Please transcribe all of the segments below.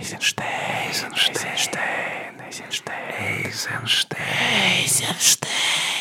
Эйзенштейн, Эйзенштейн, Эйзенштейн, Эйзенштейн, Эйзенштейн.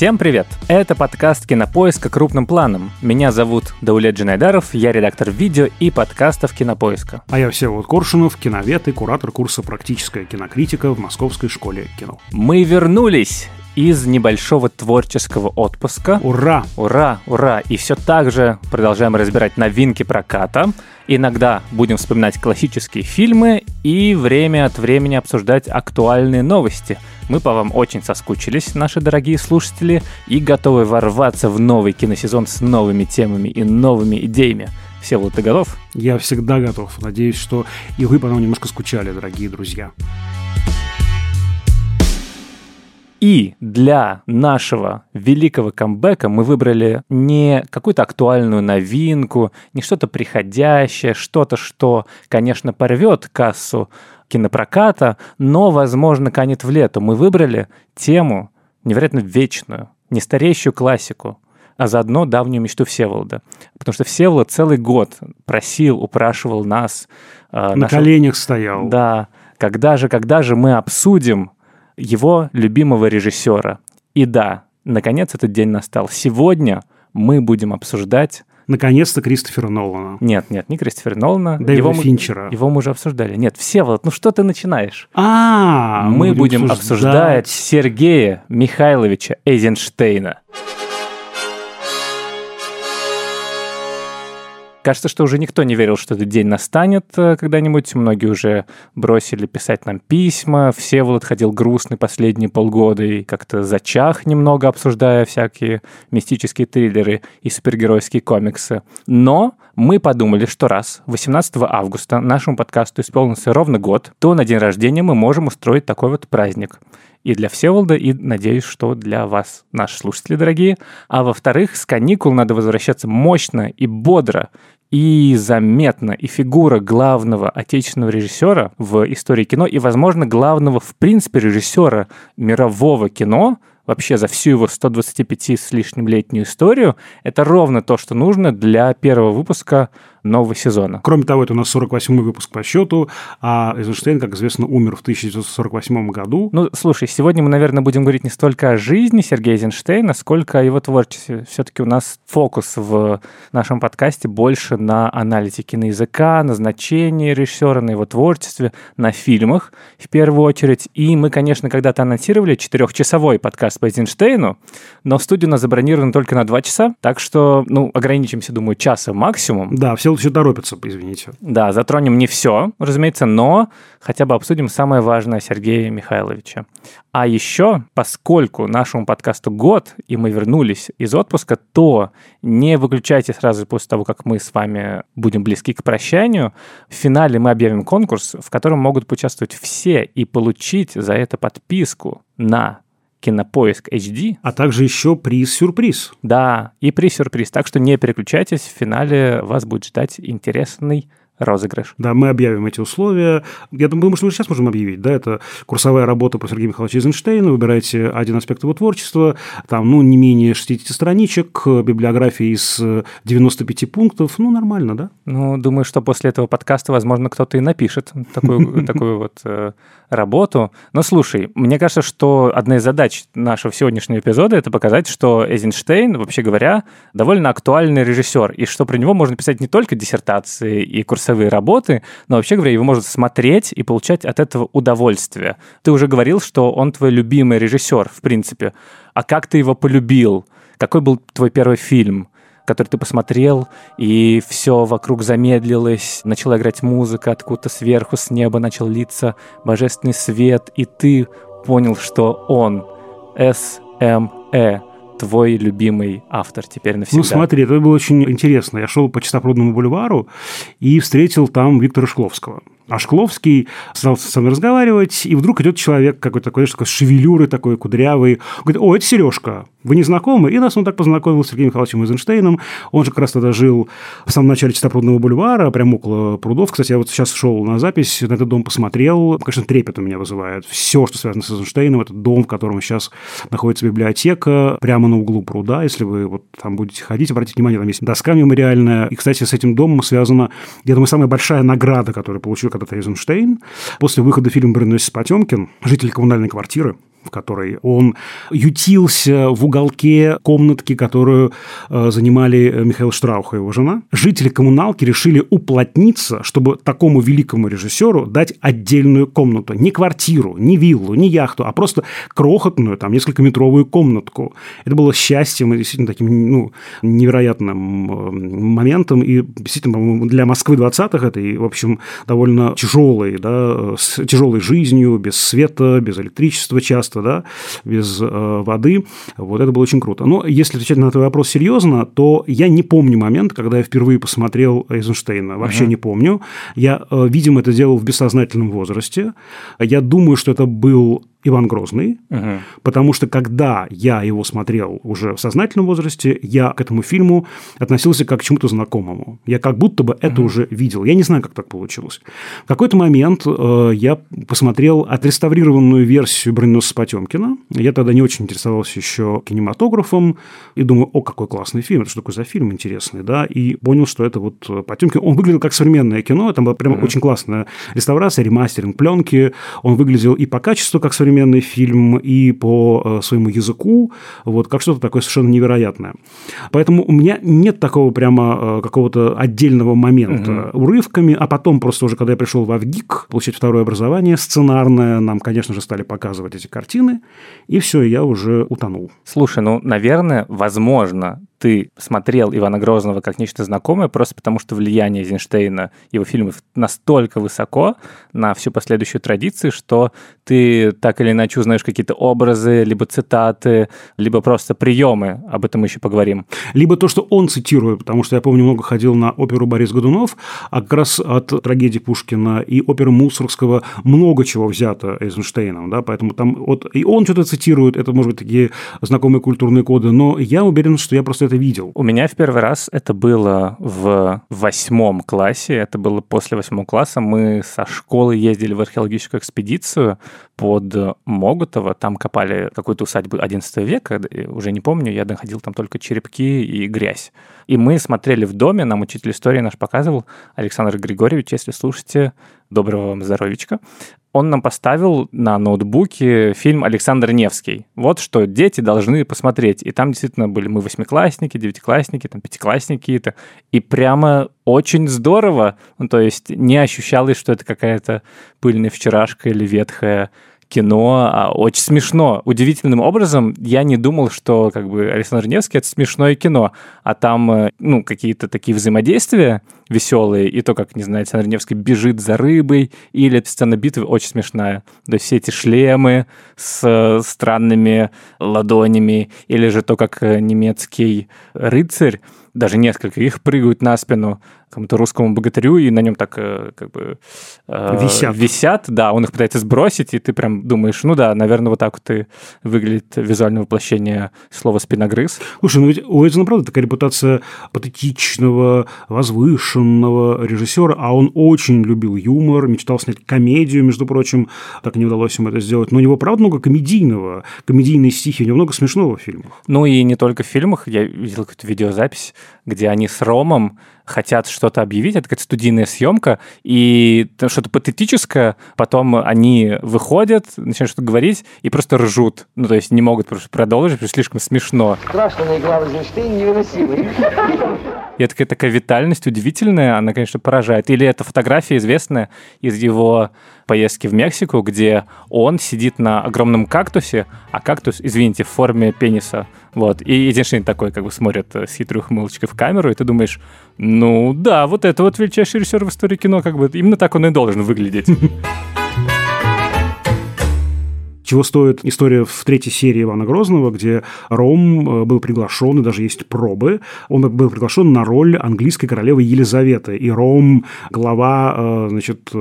Всем привет! Это подкаст «Кинопоиска крупным планом». Меня зовут Даулет Джинайдаров, я редактор видео и подкастов «Кинопоиска». А я Всеволод Коршунов, киновед и куратор курса «Практическая кинокритика» в Московской школе кино. Мы вернулись! из небольшого творческого отпуска. Ура! Ура, ура! И все так же продолжаем разбирать новинки проката. Иногда будем вспоминать классические фильмы и время от времени обсуждать актуальные новости. Мы по вам очень соскучились, наши дорогие слушатели, и готовы ворваться в новый киносезон с новыми темами и новыми идеями. Все вот ты готов? Я всегда готов. Надеюсь, что и вы потом немножко скучали, дорогие друзья. И для нашего великого камбэка мы выбрали не какую-то актуальную новинку, не что-то приходящее, что-то, что, конечно, порвет кассу кинопроката, но, возможно, канет в лету. Мы выбрали тему невероятно вечную, нестареющую классику, а заодно давнюю мечту Всеволода. Потому что Всеволод целый год просил, упрашивал нас. Э, На нашего... коленях стоял. Да. Когда же, когда же мы обсудим его любимого режиссера. И да, наконец этот день настал. Сегодня мы будем обсуждать Наконец-то Кристофера Нолана. Нет, нет, не Кристофера Нолана. Да его Финчера. Мы, его мы уже обсуждали. Нет, все вот, ну что ты начинаешь? А, мы, мы будем, обсуждать... обсуждать Сергея Михайловича Эйзенштейна. Кажется, что уже никто не верил, что этот день настанет э, когда-нибудь. Многие уже бросили писать нам письма. Все Всеволод ходил грустный последние полгода и как-то зачах немного, обсуждая всякие мистические триллеры и супергеройские комиксы. Но мы подумали, что раз 18 августа нашему подкасту исполнился ровно год, то на день рождения мы можем устроить такой вот праздник и для Всеволода, и, надеюсь, что для вас, наши слушатели дорогие. А во-вторых, с каникул надо возвращаться мощно и бодро, и заметно, и фигура главного отечественного режиссера в истории кино, и, возможно, главного, в принципе, режиссера мирового кино, вообще за всю его 125 с лишним летнюю историю, это ровно то, что нужно для первого выпуска нового сезона. Кроме того, это у нас 48-й выпуск по счету, а Эйзенштейн, как известно, умер в 1948 году. Ну, слушай, сегодня мы, наверное, будем говорить не столько о жизни Сергея Эйзенштейна, сколько о его творчестве. Все-таки у нас фокус в нашем подкасте больше на анализе киноязыка, на значении режиссера, на его творчестве, на фильмах в первую очередь. И мы, конечно, когда-то анонсировали четырехчасовой подкаст по Эйзенштейну, но в студию у нас забронировано только на два часа, так что, ну, ограничимся, думаю, часа максимум. Да, все еще торопится, извините. Да, затронем не все, разумеется, но хотя бы обсудим самое важное Сергея Михайловича. А еще, поскольку нашему подкасту год, и мы вернулись из отпуска, то не выключайте сразу после того, как мы с вами будем близки к прощанию. В финале мы объявим конкурс, в котором могут поучаствовать все и получить за это подписку на Кинопоиск HD. А также еще приз-сюрприз. Да, и приз-сюрприз. Так что не переключайтесь, в финале вас будет ждать интересный розыгрыш. Да, мы объявим эти условия. Я думаю, что мы сейчас можем объявить. Да, это курсовая работа про Сергея Михайловича Эйзенштейна. Выбирайте один аспект его творчества. Там, ну, не менее 60 страничек, библиография из 95 пунктов. Ну, нормально, да? Ну, думаю, что после этого подкаста, возможно, кто-то и напишет такую, такую вот э, работу. Но слушай, мне кажется, что одна из задач нашего сегодняшнего эпизода это показать, что Эйзенштейн, вообще говоря, довольно актуальный режиссер, и что про него можно писать не только диссертации и курсовые работы, но вообще говоря, его можно смотреть и получать от этого удовольствие. Ты уже говорил, что он твой любимый режиссер, в принципе. А как ты его полюбил? Какой был твой первый фильм? который ты посмотрел, и все вокруг замедлилось, начала играть музыка, откуда-то сверху, с неба начал литься божественный свет, и ты понял, что он, СМЭ, твой любимый автор теперь навсегда? Ну, смотри, это было очень интересно. Я шел по Чистопрудному бульвару и встретил там Виктора Шкловского. Ашкловский, стал со мной разговаривать, и вдруг идет человек какой-то такой, такой шевелюры такой, кудрявый. Говорит, о, это Сережка, вы не знакомы? И нас он так познакомил с Сергеем Михайловичем Эйзенштейном. Он же как раз тогда жил в самом начале Чистопрудного бульвара, прямо около прудов. Кстати, я вот сейчас шел на запись, на этот дом посмотрел. Конечно, трепет у меня вызывает. Все, что связано с Эйзенштейном, это дом, в котором сейчас находится библиотека, прямо на углу пруда. Если вы вот там будете ходить, обратите внимание, там есть доска мемориальная. И, кстати, с этим домом связана, я думаю, самая большая награда, которую получил когда-то Эйзенштейн. После выхода фильма «Броненосец Потемкин», житель коммунальной квартиры, в которой он ютился в уголке комнатки, которую э, занимали Михаил Штраух и его жена. Жители коммуналки решили уплотниться, чтобы такому великому режиссеру дать отдельную комнату. Не квартиру, не виллу, не яхту, а просто крохотную, там, несколько метровую комнатку. Это было счастьем и действительно таким ну, невероятным э, моментом. И действительно, для Москвы 20-х это, в общем, довольно тяжелой, да, с тяжелой жизнью, без света, без электричества часто место, да, без э, воды. Вот это было очень круто. Но если отвечать на твой вопрос серьезно, то я не помню момент, когда я впервые посмотрел Эйзенштейна. Вообще uh-huh. не помню. Я, э, видимо, это делал в бессознательном возрасте. Я думаю, что это был Иван Грозный, угу. потому что когда я его смотрел уже в сознательном возрасте, я к этому фильму относился как к чему-то знакомому. Я как будто бы это угу. уже видел. Я не знаю, как так получилось. В какой-то момент э, я посмотрел отреставрированную версию «Броненосца Потемкина». Я тогда не очень интересовался еще кинематографом и думаю, о, какой классный фильм, это что такое за фильм интересный, да, и понял, что это вот Потемкин. Он выглядел как современное кино, там была прям угу. очень классная реставрация, ремастеринг пленки. Он выглядел и по качеству как современный современный фильм и по э, своему языку, вот, как что-то такое совершенно невероятное. Поэтому у меня нет такого прямо э, какого-то отдельного момента угу. урывками, а потом просто уже, когда я пришел в Авгик, получить второе образование сценарное, нам, конечно же, стали показывать эти картины, и все, я уже утонул. Слушай, ну, наверное, возможно, ты смотрел Ивана Грозного как нечто знакомое, просто потому что влияние Эйзенштейна, его фильмов настолько высоко на всю последующую традицию, что ты так или иначе узнаешь какие-то образы, либо цитаты, либо просто приемы, об этом мы еще поговорим. Либо то, что он цитирует, потому что я помню, много ходил на оперу Борис Годунов, а как раз от трагедии Пушкина и оперы Мусоргского много чего взято Эйзенштейном, да, поэтому там вот и он что-то цитирует, это, может быть, такие знакомые культурные коды, но я уверен, что я просто это видел? У меня в первый раз это было в восьмом классе, это было после восьмого класса. Мы со школы ездили в археологическую экспедицию под Моготово, там копали какую-то усадьбу 11 века, уже не помню, я находил там только черепки и грязь. И мы смотрели в доме, нам учитель истории наш показывал, Александр Григорьевич, если слушаете, доброго вам здоровичка он нам поставил на ноутбуке фильм «Александр Невский». Вот что дети должны посмотреть. И там действительно были мы восьмиклассники, девятиклассники, там пятиклассники какие-то. И прямо очень здорово. Ну, то есть не ощущалось, что это какая-то пыльная вчерашка или ветхая кино, а очень смешно. Удивительным образом я не думал, что как бы Александр Невский это смешное кино, а там э, ну какие-то такие взаимодействия веселые, и то, как, не знаю, Александр Невский бежит за рыбой, или сцена битвы очень смешная. То есть все эти шлемы с э, странными ладонями, или же то, как э, немецкий рыцарь даже несколько их прыгают на спину какому-то русскому богатырю, и на нем так э, как бы э, висят. висят, да, он их пытается сбросить, и ты прям думаешь, ну да, наверное, вот так вот и выглядит визуальное воплощение слова «спиногрыз». Слушай, ну ведь у Эйзена, правда, такая репутация патетичного, возвышенного режиссера, а он очень любил юмор, мечтал снять комедию, между прочим, так и не удалось ему это сделать, но у него, правда, много комедийного, комедийные стихи, у него много смешного в фильмах. Ну и не только в фильмах, я видел какую-то видеозапись, где они с Ромом хотят что-то объявить, это какая-то студийная съемка, и там что-то патетическое, потом они выходят, начинают что-то говорить и просто ржут. Ну, то есть не могут просто продолжить, потому что слишком смешно. Страшно игра в Эйзенштейн невыносимый. И это такая витальность удивительная, она, конечно, поражает. Или это фотография известная из его поездки в Мексику, где он сидит на огромном кактусе, а кактус, извините, в форме пениса. Вот. И Эйзенштейн такой как бы смотрит с хитрой ухмылочкой в камеру, и ты думаешь, ну да, вот это вот величайший режиссер в истории кино, как бы именно так он и должен выглядеть. чего стоит история в третьей серии Ивана Грозного, где Ром был приглашен, и даже есть пробы, он был приглашен на роль английской королевы Елизаветы, и Ром, глава, значит,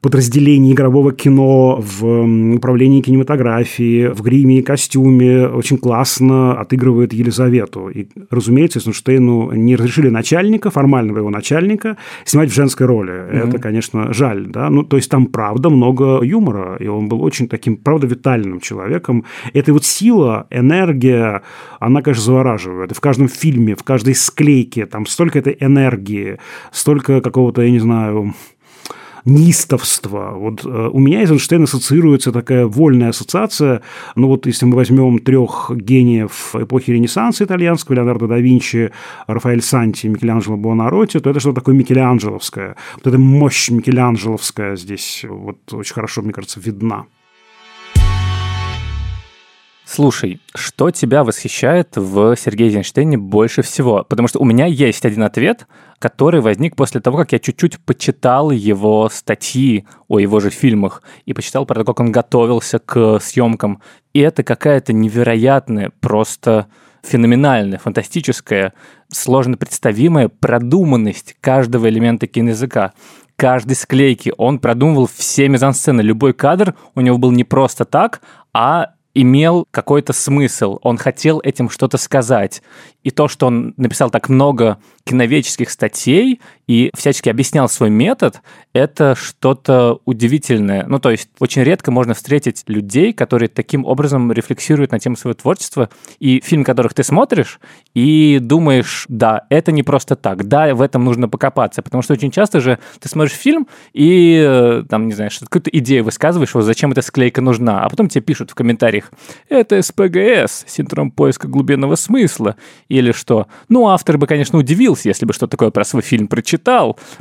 подразделений игрового кино, в управлении кинематографии, в гриме и костюме очень классно отыгрывает Елизавету. И, разумеется, Эйзенштейну не разрешили начальника, формального его начальника, снимать в женской роли. Mm-hmm. Это, конечно, жаль, да. Ну, то есть там, правда, много юмора, и он был очень таким, правда, витальным человеком. Эта вот сила, энергия, она, конечно, завораживает. В каждом фильме, в каждой склейке там столько этой энергии, столько какого-то, я не знаю, неистовство. Вот э, у меня Эйзенштейн ассоциируется такая вольная ассоциация. Ну вот если мы возьмем трех гениев эпохи Ренессанса итальянского, Леонардо да Винчи, Рафаэль Санти, Микеланджело Буонаротти, то это что-то такое микеланджеловское. Вот эта мощь микеланджеловская здесь вот очень хорошо, мне кажется, видна. Слушай, что тебя восхищает в Сергее Эйзенштейне больше всего? Потому что у меня есть один ответ, который возник после того, как я чуть-чуть почитал его статьи о его же фильмах и почитал про то, как он готовился к съемкам. И это какая-то невероятная, просто феноменальная, фантастическая, сложно представимая продуманность каждого элемента киноязыка каждой склейки. Он продумывал все мизансцены. Любой кадр у него был не просто так, а имел какой-то смысл, он хотел этим что-то сказать. И то, что он написал так много киноведческих статей и всячески объяснял свой метод, это что-то удивительное. Ну, то есть очень редко можно встретить людей, которые таким образом рефлексируют на тему своего творчества, и фильм, которых ты смотришь, и думаешь, да, это не просто так, да, в этом нужно покопаться, потому что очень часто же ты смотришь фильм и, э, там, не знаю, какую-то идею высказываешь, вот зачем эта склейка нужна, а потом тебе пишут в комментариях, это СПГС, синдром поиска глубинного смысла, или что. Ну, автор бы, конечно, удивился, если бы что такое про свой фильм прочитал,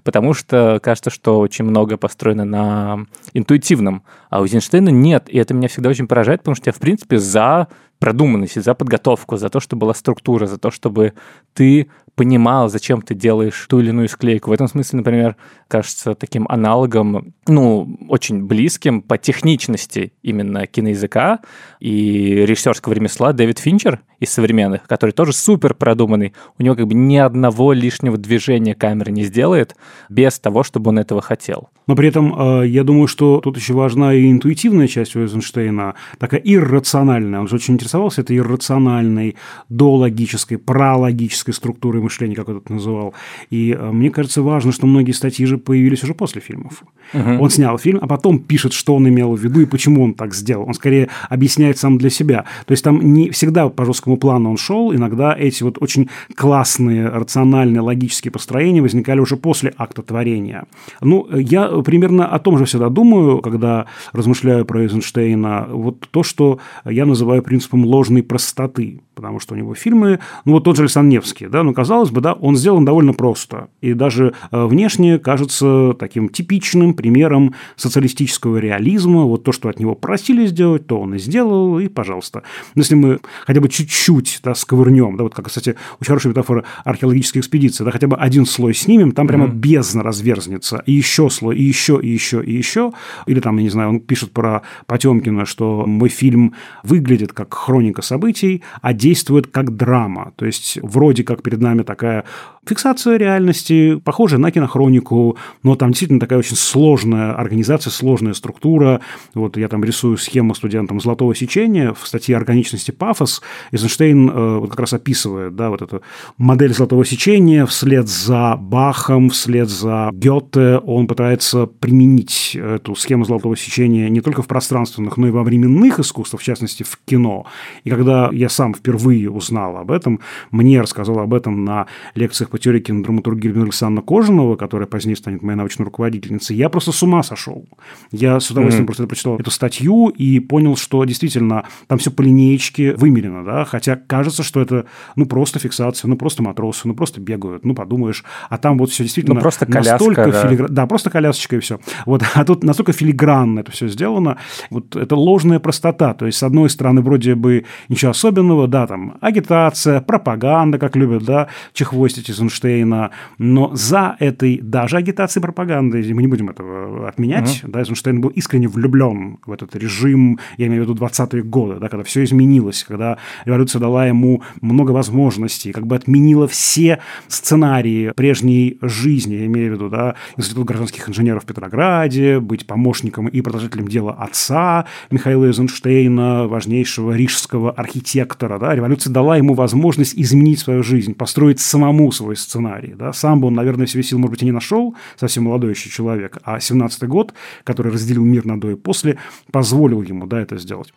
потому что кажется, что очень много построено на интуитивном. А у Эйзенштейна нет, и это меня всегда очень поражает, потому что я, в принципе, за продуманность, за подготовку, за то, чтобы была структура, за то, чтобы ты понимал, зачем ты делаешь ту или иную склейку. В этом смысле, например, кажется таким аналогом, ну, очень близким по техничности именно киноязыка и режиссерского ремесла Дэвид Финчер из современных, который тоже супер продуманный. У него как бы ни одного лишнего движения камеры не сделает без того, чтобы он этого хотел. Но при этом э, я думаю, что тут еще важна и интуитивная часть у Эйзенштейна, такая иррациональная. Он же очень интересовался этой иррациональной, дологической, прологической структурой мышления, как он это называл. И э, мне кажется важно, что многие статьи же появились уже после фильмов. Угу. Он снял фильм, а потом пишет, что он имел в виду и почему он так сделал. Он скорее объясняет сам для себя. То есть там не всегда по жесткому плану он шел, иногда эти вот очень классные, рациональные, логические построения возникали уже после акта творения. Ну, я примерно о том же всегда думаю, когда размышляю про Эйзенштейна. Вот то, что я называю принципом ложной простоты, потому что у него фильмы, ну вот тот же Александр Невский, да, ну казалось бы, да, он сделан довольно просто, и даже э, внешне кажется таким типичным примером социалистического реализма, вот то, что от него просили сделать, то он и сделал, и пожалуйста. Но если мы хотя бы чуть-чуть да, сковырнем, да, вот как, кстати, очень хорошая метафора археологической экспедиции, да, хотя бы один слой снимем, там прямо mm-hmm. бездна разверзнется, и еще слой, и еще, и еще, и еще, или там, я не знаю, он пишет про Потемкина, что мой фильм выглядит как хроника событий, а действует как драма, то есть вроде как перед нами такая фиксация реальности, похожая на кинохронику, но там действительно такая очень сложная организация, сложная структура. Вот я там рисую схему студентам золотого сечения в статье «Органичности пафос». Эйзенштейн э, вот как раз описывает да, вот эту модель золотого сечения вслед за Бахом, вслед за Гёте. Он пытается применить эту схему золотого сечения не только в пространственных, но и во временных искусствах, в частности, в кино. И когда я сам впервые узнал об этом, мне рассказал об этом на лекциях по теории кинодраматургии Германа Александровна Кожаного, которая позднее станет моей научной руководительницей, я просто с ума сошел. Я с удовольствием mm-hmm. просто прочитал эту статью и понял, что действительно там все по линеечке вымерено, да, хотя кажется, что это ну просто фиксация, ну просто матросы, ну просто бегают, ну подумаешь, а там вот все действительно ну, просто коляска, настолько да. филигран... да, просто колясочка и все. Вот, а тут настолько филигранно это все сделано, вот это ложная простота, то есть с одной стороны вроде бы ничего особенного, да, Да, там агитация, пропаганда, как любят, да, чехвостить Эйзенштейна. Но за этой даже агитацией пропагандой, мы не будем этого отменять, mm-hmm. да, Эйзенштейн был искренне влюблен в этот режим, я имею в виду 20-е годы, да, когда все изменилось, когда революция дала ему много возможностей, как бы отменила все сценарии прежней жизни, я имею в виду, да, Институт гражданских инженеров в Петрограде, быть помощником и продолжателем дела отца Михаила Эйзенштейна, важнейшего рижского архитектора, да, революция дала ему возможность изменить свою жизнь, построить самому свой сценарий, да, сам бы он, наверное, себе сил, может быть, и не нашел, совсем молодой еще человек, а 17-й год, который разделил мир на до и после, позволил ему, да, это сделать.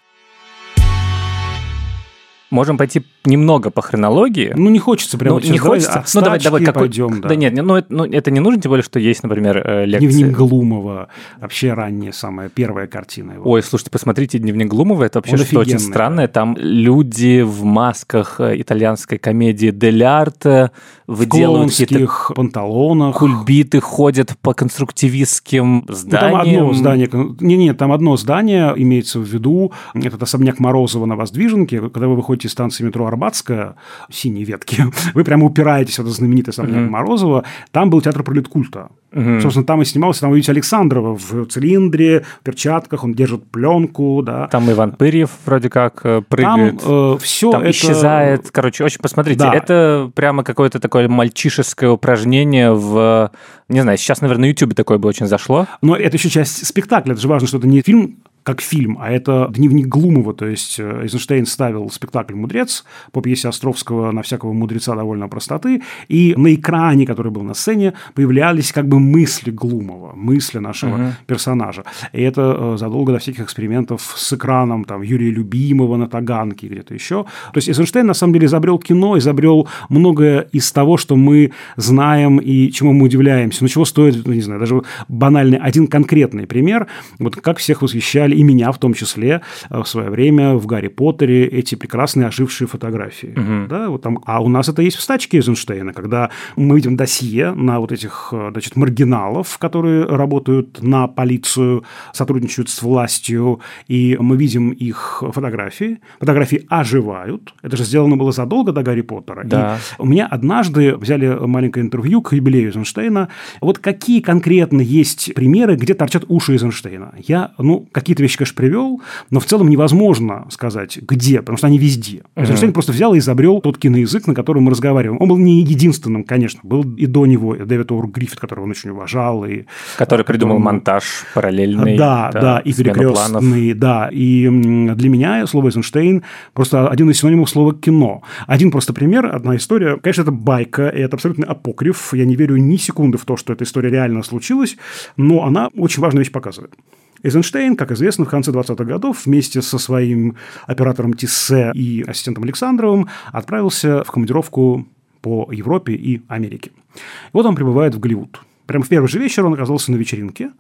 Можем пойти немного по хронологии. Ну, не хочется прямо ну, не хочется. ну, давай, давай, какой... пойдем, да. Да нет, ну это, ну, это не нужно, тем более, что есть, например, э, лекции. Дневник Глумова, вообще ранняя самая первая картина его. Ой, слушайте, посмотрите Дневник Глумова, это вообще что-то очень странное. Там люди в масках э, итальянской комедии «Дель Арте» выделывают какие-то... панталонах. Кульбиты ходят по конструктивистским зданиям. Ну, там одно здание... Не, нет, там одно здание имеется в виду, этот особняк Морозова на Воздвиженке, когда вы выходите из станции метро Арбатская, синей ветки, вы прямо упираетесь в это знаменитое особняк mm-hmm. Морозова, там был театр политкульта. Угу. Собственно, там и снимался, там вы видите Александрова в цилиндре, в перчатках, он держит пленку, да. Там Иван Пырьев вроде как э, прыгает. Там э, все там это... исчезает. Короче, очень посмотрите, да. это прямо какое-то такое мальчишеское упражнение в... Не знаю, сейчас, наверное, на YouTube такое бы очень зашло. Но это еще часть спектакля. Это же важно, что это не фильм как фильм, а это дневник Глумова, то есть э, Эйзенштейн ставил спектакль «Мудрец» по пьесе Островского на всякого мудреца довольно простоты, и на экране, который был на сцене, появлялись как бы мысли Глумова, мысли нашего угу. персонажа. И это э, задолго до всяких экспериментов с экраном, там, Юрия Любимого на Таганке где-то еще. То есть Эйзенштейн, на самом деле, изобрел кино, изобрел многое из того, что мы знаем и чему мы удивляемся. Ну, чего стоит, ну, не знаю, даже банальный один конкретный пример, вот как всех восхищали и меня в том числе э, в свое время в Гарри Поттере эти прекрасные ожившие фотографии. Угу. Да, вот там, а у нас это есть в стачке Эйзенштейна, когда мы видим досье на вот этих э, значит, маргиналов, которые работают на полицию, сотрудничают с властью, и мы видим их фотографии. Фотографии оживают. Это же сделано было задолго до Гарри Поттера. Да. И у меня однажды взяли маленькое интервью к юбилею Эйзенштейна. Вот какие конкретно есть примеры, где торчат уши Эйзенштейна? Я, ну, какие-то вещи, конечно, привел, но в целом невозможно сказать, где, потому что они везде. Mm-hmm. Эйзенштейн просто взял и изобрел тот киноязык, на котором мы разговариваем. Он был не единственным, конечно, был и до него Дэвид Оур Гриффит, которого он очень уважал. И, который придумал он... монтаж параллельный. Да, да, да и перекрестный, да. И для меня слово Эйзенштейн просто один из синонимов слова кино. Один просто пример, одна история. Конечно, это байка, и это абсолютно апокриф. Я не верю ни секунды в то, что эта история реально случилась, но она очень важную вещь показывает. Эйзенштейн, как известно, в конце 20-х годов вместе со своим оператором Тиссе и ассистентом Александровым отправился в командировку по Европе и Америке. И вот он прибывает в Голливуд. Прямо в первый же вечер он оказался на вечеринке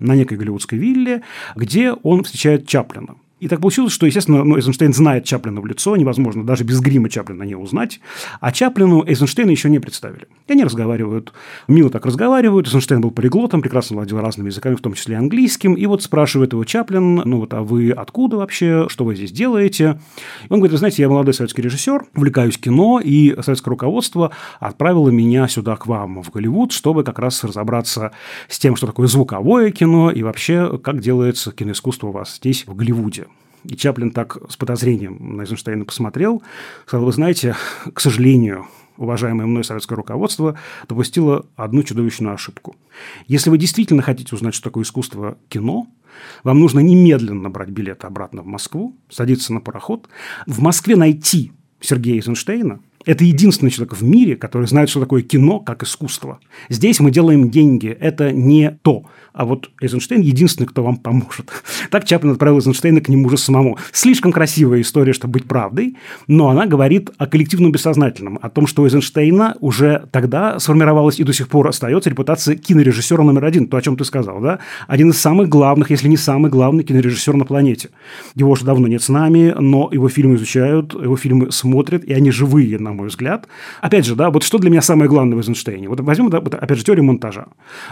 на некой голливудской вилле, где он встречает Чаплина – и так получилось, что, естественно, ну, Эйзенштейн знает Чаплина в лицо, невозможно даже без грима Чаплина не узнать, а Чаплину Эйзенштейна еще не представили. И они разговаривают, мило так разговаривают, Эйзенштейн был полиглотом, прекрасно владел разными языками, в том числе английским, и вот спрашивает его Чаплин, ну вот, а вы откуда вообще, что вы здесь делаете? И он говорит, вы знаете, я молодой советский режиссер, увлекаюсь кино, и советское руководство отправило меня сюда к вам в Голливуд, чтобы как раз разобраться с тем, что такое звуковое кино и вообще, как делается киноискусство у вас здесь, в Голливуде. И Чаплин так с подозрением на Эйзенштейна посмотрел, сказал, вы знаете, к сожалению, уважаемое мной советское руководство допустило одну чудовищную ошибку. Если вы действительно хотите узнать, что такое искусство кино, вам нужно немедленно брать билет обратно в Москву, садиться на пароход, в Москве найти Сергея Эйзенштейна, это единственный человек в мире, который знает, что такое кино как искусство. Здесь мы делаем деньги. Это не то. А вот Эйзенштейн единственный, кто вам поможет. Так Чаплин отправил Эйзенштейна к нему же самому. Слишком красивая история, чтобы быть правдой, но она говорит о коллективном бессознательном, о том, что у Эйзенштейна уже тогда сформировалась и до сих пор остается репутация кинорежиссера номер один, то, о чем ты сказал, да? Один из самых главных, если не самый главный кинорежиссер на планете. Его уже давно нет с нами, но его фильмы изучают, его фильмы смотрят, и они живые, на мой взгляд. Опять же, да, вот что для меня самое главное в Эйзенштейне? Вот возьмем, да, опять же, теорию монтажа.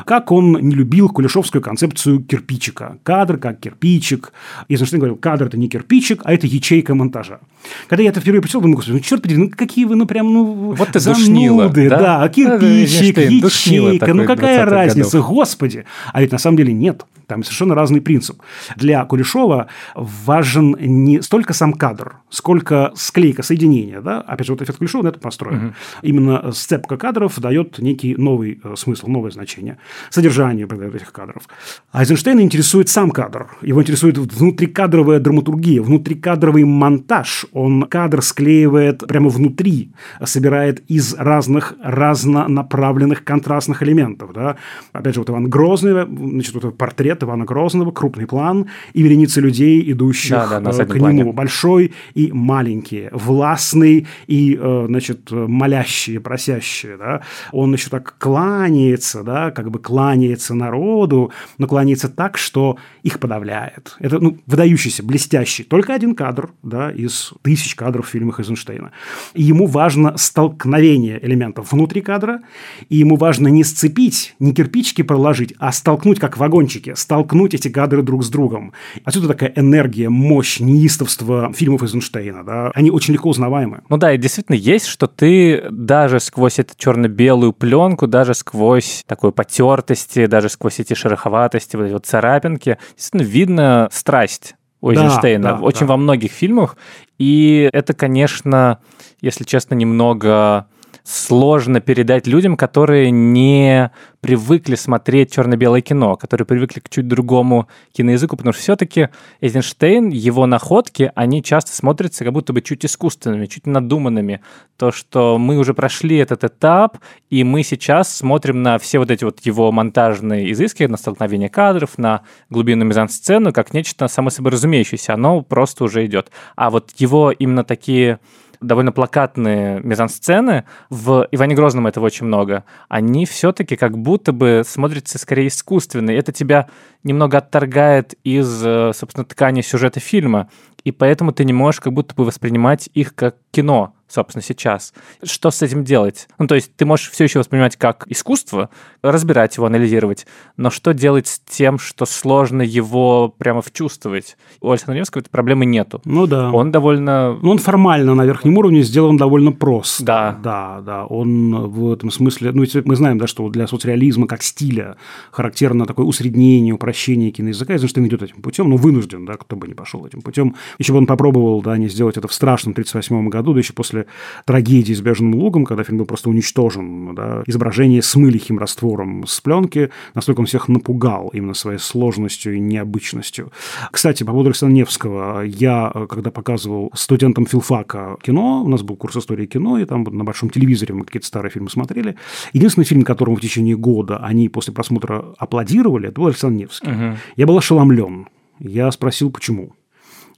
Как он не любил кулешовскую концепцию кирпичика. Кадр как кирпичик. Эйзенштейн говорил, кадр – это не кирпичик, а это ячейка монтажа. Когда я это впервые прочитал, думаю, господи, ну черт подери, ну какие вы, ну прям, ну вот ты зануды, душнила, да? да, кирпичик, ячейка, ну какая разница, годов. господи. А ведь на самом деле нет. Там совершенно разный принцип. Для Кулешова важен не столько сам кадр, сколько склейка, соединение. Да? Опять же, вот эффект Кулешова на это построен. Угу. Именно сцепка кадров дает некий новый э, смысл, новое значение. Содержание придает этих кадров. А Эйзенштейна интересует сам кадр. Его интересует внутрикадровая драматургия, внутрикадровый монтаж. Он кадр склеивает прямо внутри, собирает из разных разнонаправленных контрастных элементов. Да? Опять же, вот Иван Грозный, значит, вот портрет портрет Ивана Грозного, крупный план, и вереницы людей, идущих да, да, э, к нему. Плане. Большой и маленькие, властный и, э, значит, молящие, просящие. Да? Он еще так кланяется, да, как бы кланяется народу, но кланяется так, что их подавляет. Это ну, выдающийся, блестящий. Только один кадр да, из тысяч кадров в фильмах Эйзенштейна. И ему важно столкновение элементов внутри кадра, и ему важно не сцепить, не кирпичики проложить, а столкнуть, как вагончики, столкнуть эти кадры друг с другом. Отсюда такая энергия, мощь, неистовство фильмов Эйзенштейна. Да? Они очень легко узнаваемы. Ну да, и действительно есть, что ты даже сквозь эту черно-белую пленку, даже сквозь такую потертости, даже сквозь эти шероховатости, вот эти вот царапинки, действительно видно страсть у Эйзенштейна да, да, очень да. во многих фильмах. И это, конечно, если честно, немного сложно передать людям, которые не привыкли смотреть черно-белое кино, которые привыкли к чуть другому киноязыку, потому что все-таки Эйзенштейн, его находки, они часто смотрятся как будто бы чуть искусственными, чуть надуманными. То, что мы уже прошли этот этап, и мы сейчас смотрим на все вот эти вот его монтажные изыски, на столкновение кадров, на глубинную мизансцену, как нечто само собой разумеющееся. Оно просто уже идет. А вот его именно такие довольно плакатные мизансцены, в Иване Грозном этого очень много, они все-таки как будто бы смотрятся скорее искусственно. И это тебя немного отторгает из, э, собственно, ткани сюжета фильма. И поэтому ты не можешь как будто бы воспринимать их как кино собственно, сейчас. Что с этим делать? Ну, то есть ты можешь все еще воспринимать как искусство, разбирать его, анализировать, но что делать с тем, что сложно его прямо вчувствовать? У Александра Невского этой проблемы нету. Ну да. Он довольно... Ну, он формально на верхнем уровне сделан довольно прост. Да. Да, да. Он в этом смысле... Ну, мы знаем, да, что для соцреализма как стиля характерно такое усреднение, упрощение киноязыка. Эйзенштейн идет этим путем, но вынужден, да, кто бы не пошел этим путем. Еще бы он попробовал, да, не сделать это в страшном 1938 году, да еще после трагедии с «Беженым лугом», когда фильм был просто уничтожен, да, изображение смыли химраствором с пленки, настолько он всех напугал именно своей сложностью и необычностью. Кстати, по поводу Александра Невского, я, когда показывал студентам филфака кино, у нас был курс истории кино, и там на большом телевизоре мы какие-то старые фильмы смотрели, единственный фильм, которому в течение года они после просмотра аплодировали, это был Александр Невский. Угу. Я был ошеломлен. Я спросил, почему.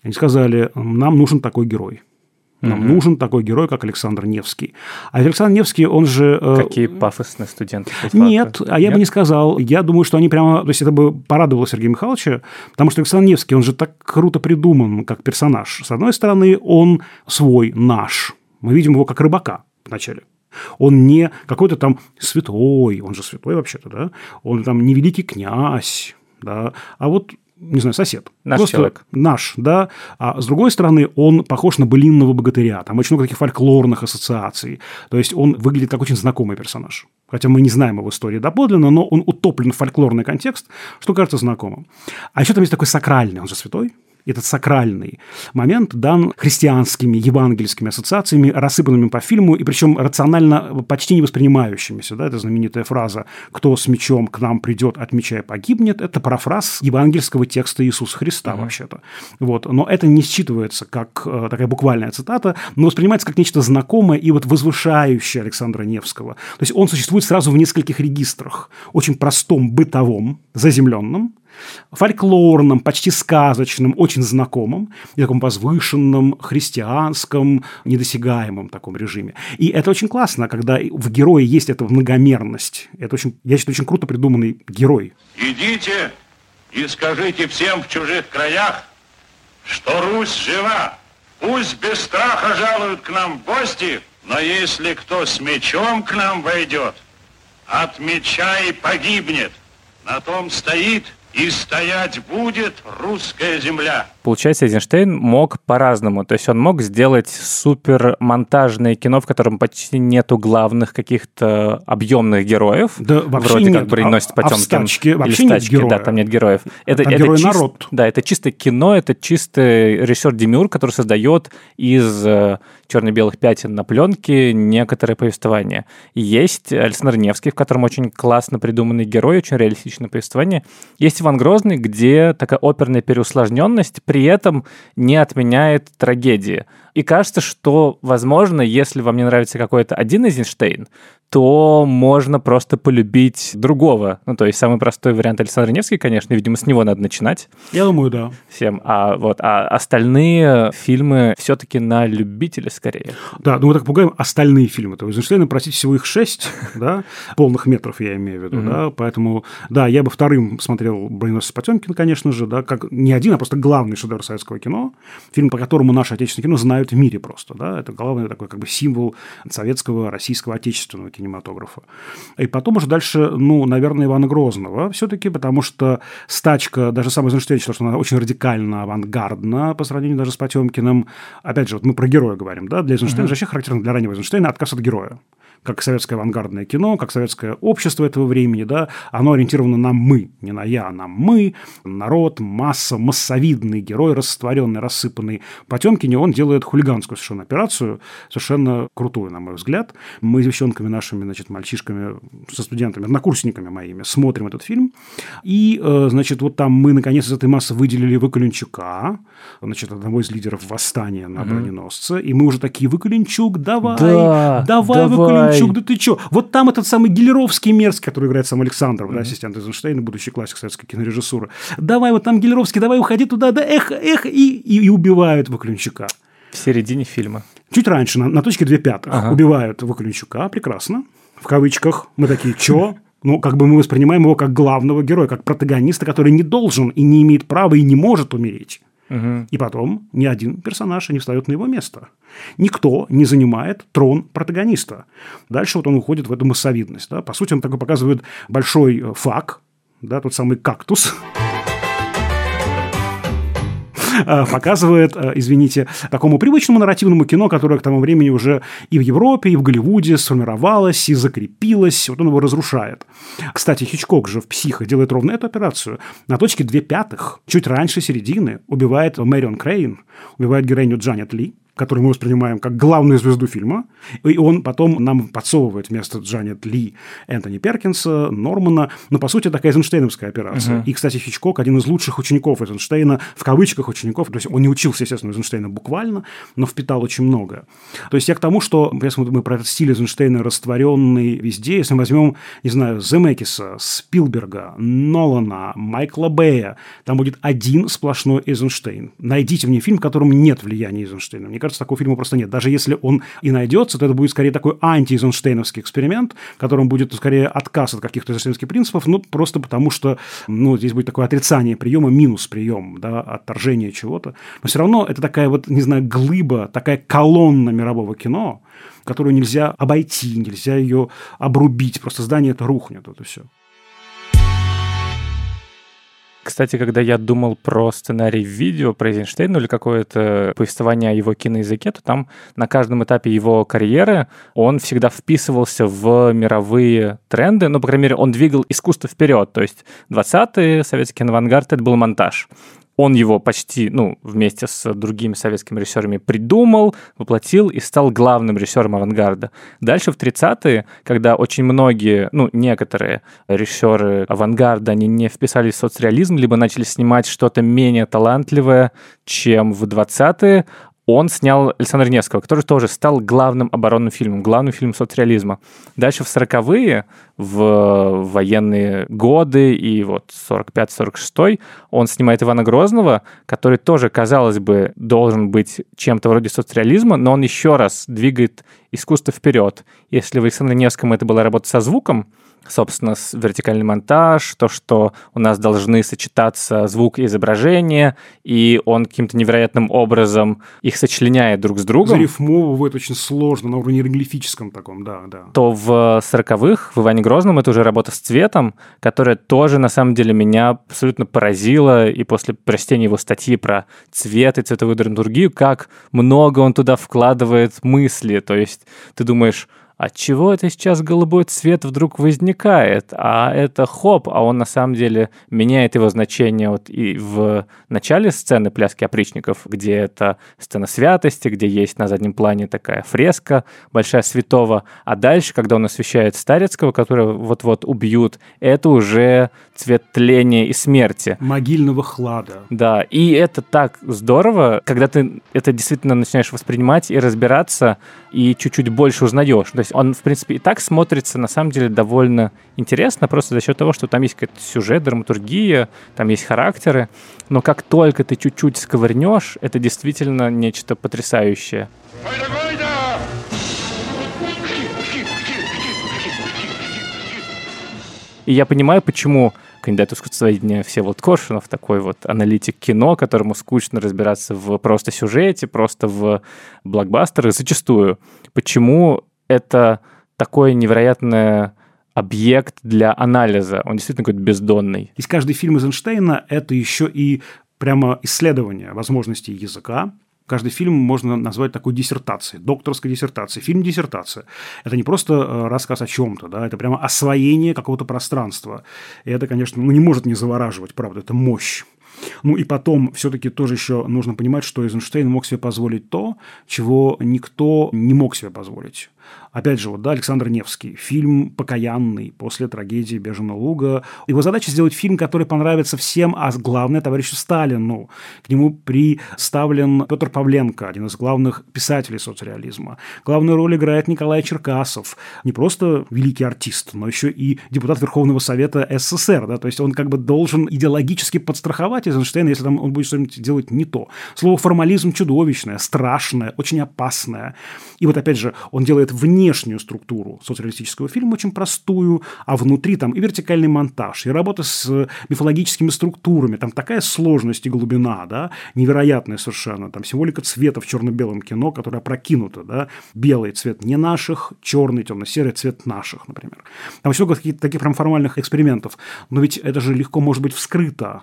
Они сказали, нам нужен такой герой. Нам угу. нужен такой герой, как Александр Невский. А Александр Невский, он же... Э, Какие пафосные студенты. Нет, а я Нет? бы не сказал. Я думаю, что они прямо... То есть, это бы порадовало Сергея Михайловича, потому что Александр Невский, он же так круто придуман, как персонаж. С одной стороны, он свой, наш. Мы видим его как рыбака вначале. Он не какой-то там святой, он же святой вообще-то, да? Он там не великий князь, да? А вот не знаю, сосед. Наш Просто человек. Наш, да. А с другой стороны, он похож на былинного богатыря. Там очень много таких фольклорных ассоциаций. То есть он выглядит как очень знакомый персонаж. Хотя мы не знаем его истории доподлинно, но он утоплен в фольклорный контекст, что кажется знакомым. А еще там есть такой сакральный, он же святой, этот сакральный момент дан христианскими, евангельскими ассоциациями, рассыпанными по фильму, и причем рационально почти не воспринимающимися. Да, это знаменитая фраза «Кто с мечом к нам придет, от меча и погибнет» – это парафраз евангельского текста Иисуса Христа mm-hmm. вообще-то. Вот. Но это не считывается как э, такая буквальная цитата, но воспринимается как нечто знакомое и вот возвышающее Александра Невского. То есть он существует сразу в нескольких регистрах. Очень простом, бытовом, заземленном, фольклорном, почти сказочном, очень знакомом и таком возвышенном, христианском, недосягаемом таком режиме. И это очень классно, когда в герое есть эта многомерность. Это очень, я считаю, очень круто придуманный герой. Идите и скажите всем в чужих краях, что Русь жива. Пусть без страха жалуют к нам в гости, но если кто с мечом к нам войдет, от меча и погибнет. на том стоит и стоять будет русская земля. Получается, Эйзенштейн мог по-разному. То есть он мог сделать супермонтажное кино, в котором почти нету главных каких-то объемных героев. Да, вообще вроде нет. как броненосец А- а в Потемкин. «Стачке» или вообще нет «Стачке», героя. Да, там нет героев. Это, Там это герой чист- народ. Да, это чисто кино, это чисто режиссер Демюр, который создает из э, черно-белых пятен на пленке некоторое повествование. И есть Александр Невский, в котором очень классно придуманный герой, очень реалистичное повествование. Есть Иван Грозный, где такая оперная переусложненность при этом не отменяет трагедии. И кажется, что, возможно, если вам не нравится какой-то один Эйзенштейн, то можно просто полюбить другого. Ну, то есть самый простой вариант Александр Невский, конечно, видимо, с него надо начинать Я думаю, да. всем. А вот а остальные фильмы все-таки на любителя скорее. Да, ну мы так пугаем остальные фильмы. То есть Эйзенштейна, простите, всего их шесть, да, полных метров я имею в виду, да, поэтому, да, я бы вторым смотрел «Броненосец Потемкин», конечно же, да, как не один, а просто главный шедевр советского кино, фильм, по которому наше отечественное кино знают в мире просто, да, это главный такой как бы символ советского, российского, отечественного кинематографа. И потом уже дальше, ну, наверное, Ивана Грозного все-таки, потому что «Стачка», даже сам Эйзенштейн считал, что она очень радикально авангардна по сравнению даже с Потемкиным. Опять же, вот мы про героя говорим, да, для Эйзенштейна же вообще характерно для раннего Эйзенштейна отказ от героя как советское авангардное кино, как советское общество этого времени, да, оно ориентировано на «мы», не на «я», а на «мы», народ, масса, массовидный герой, растворенный, рассыпанный. Потемкине он делает хулиганскую совершенно операцию, совершенно крутую, на мой взгляд. Мы с девчонками нашими, значит, мальчишками, со студентами, однокурсниками моими смотрим этот фильм, и, э, значит, вот там мы, наконец, из этой массы выделили Выколенчука, значит, одного из лидеров восстания на броненосце, и мы уже такие, Выколенчук, давай, Да, давай, давай. Выколенчук, да ты чё? Вот там этот самый Гелеровский мерзкий, который играет сам Александров, да, ассистент Эйзенштейна, будущий классик советской кинорежиссуры. Давай, вот там Гелеровский, давай, уходи туда, да, эх, эх, и, и, и убивают Выколенчука. В середине фильма. Чуть раньше, на, на точке две пятых, Ага. убивают Выколенчука, прекрасно, в кавычках. Мы такие, чё? Ну, как бы мы воспринимаем его как главного героя, как протагониста, который не должен и не имеет права и не может умереть. Мгм. И потом ни один персонаж не встает на его место. Никто не занимает трон протагониста. Дальше вот он уходит в эту массовидность. Да? По сути, он такой показывает большой э, фак, да, тот самый кактус, э, показывает, э, извините, такому привычному нарративному кино, которое к тому времени уже и в Европе, и в Голливуде сформировалось, и закрепилось. Вот он его разрушает. Кстати, Хичкок же в «Психо» делает ровно эту операцию. На точке две пятых, чуть раньше середины, убивает Мэрион Крейн, убивает героиню Джанет Ли, которую мы воспринимаем как главную звезду фильма. И он потом нам подсовывает вместо Джанет Ли Энтони Перкинса, Нормана. Но, по сути, такая эйзенштейновская операция. И, кстати, Хичкок один из лучших учеников Эйзенштейна, в кавычках учеников. То есть он не учился, естественно, Эйзенштейна буквально, но впитал очень много. То есть я к тому, что, если мы про этот стиль Эйзенштейна растворенный везде, если мы возьмем, не знаю, Земекиса, Спилберга, Нолана, Майкла Бэя, там будет один сплошной Эйзенштейн. Найдите мне фильм, в котором нет влияния Эйзенштейна. Мне кажется, такого фильма просто нет. Даже если он и найдется, то это будет скорее такой анти-эйзенштейновский эксперимент, в котором будет скорее отказ от каких-то эйзенштейнских принципов, ну, просто потому что ну, здесь будет такое отрицание приема, минус прием, да, отторжение чего-то. Но все равно это такая вот, не знаю, глыба, такая колонна мирового кино, которую нельзя обойти, нельзя ее обрубить. Просто здание это рухнет, вот и все. Кстати, когда я думал про сценарий видео про Эйзенштейна или какое-то повествование о его киноязыке, то там на каждом этапе его карьеры он всегда вписывался в мировые тренды, ну, по крайней мере, он двигал искусство вперед, то есть 20-е, советский авангард, это был монтаж. Он его почти, ну, вместе с другими советскими режиссерами придумал, воплотил и стал главным режиссером авангарда. Дальше в 30-е, когда очень многие, ну, некоторые режиссеры авангарда, они не вписались в соцреализм, либо начали снимать что-то менее талантливое, чем в 20-е, он снял Александра Невского, который тоже стал главным оборонным фильмом, главным фильмом соцреализма. Дальше в 40-е, в военные годы и вот 45-46 он снимает Ивана Грозного, который тоже, казалось бы, должен быть чем-то вроде соцреализма, но он еще раз двигает искусство вперед. Если в Александре Невском это была работа со звуком, собственно, вертикальный монтаж, то, что у нас должны сочетаться звук и изображение, и он каким-то невероятным образом их сочленяет друг с другом. Зарифмовывает очень сложно, на уровне иероглифическом таком, да, да. То в сороковых в Иване Грозном это уже работа с цветом, которая тоже, на самом деле, меня абсолютно поразила, и после прочтения его статьи про цвет и цветовую драматургию, как много он туда вкладывает мысли, то есть ты думаешь, от чего это сейчас голубой цвет вдруг возникает, а это хоп, а он на самом деле меняет его значение вот и в начале сцены пляски опричников, где это сцена святости, где есть на заднем плане такая фреска большая святого, а дальше, когда он освещает Старецкого, которого вот-вот убьют, это уже цвет тления и смерти. Могильного хлада. Да, и это так здорово, когда ты это действительно начинаешь воспринимать и разбираться, и чуть-чуть больше узнаешь. То есть он, в принципе, и так смотрится, на самом деле, довольно интересно, просто за счет того, что там есть какой-то сюжет, драматургия, там есть характеры, но как только ты чуть-чуть сковырнешь, это действительно нечто потрясающее. И я понимаю, почему кандидат искусствоведения Всеволод Коршунов, такой вот аналитик кино, которому скучно разбираться в просто сюжете, просто в блокбастерах зачастую. Почему это такое невероятное объект для анализа. Он действительно какой-то бездонный. Из каждый фильм Эйзенштейна – это еще и прямо исследование возможностей языка, Каждый фильм можно назвать такой диссертацией, докторской диссертацией. Фильм диссертация. Это не просто э, рассказ о чем-то, да, это прямо освоение какого-то пространства. И это, конечно, ну, не может не завораживать, правда, это мощь. Ну и потом все-таки тоже еще нужно понимать, что Эйзенштейн мог себе позволить то, чего никто не мог себе позволить. Опять же, вот, да, Александр Невский, фильм покаянный после трагедии Беженого луга. Его задача сделать фильм, который понравится всем, а главное, товарищу Сталину. К нему приставлен Петр Павленко, один из главных писателей соцреализма. Главную роль играет Николай Черкасов. Не просто великий артист, но еще и депутат Верховного Совета СССР. Да? То есть он как бы должен идеологически подстраховать Эйзенштейна, если там он будет что-нибудь делать не то. Слово формализм чудовищное, страшное, очень опасное. И вот опять же, он делает внешнюю структуру соцреалистического фильма очень простую, а внутри там и вертикальный монтаж, и работа с мифологическими структурами, там такая сложность и глубина, да, невероятная совершенно, там символика цвета в черно-белом кино, которая прокинута, да, белый цвет не наших, черный, темно-серый цвет наших, например. Там таких, таких прям формальных экспериментов, но ведь это же легко может быть вскрыто,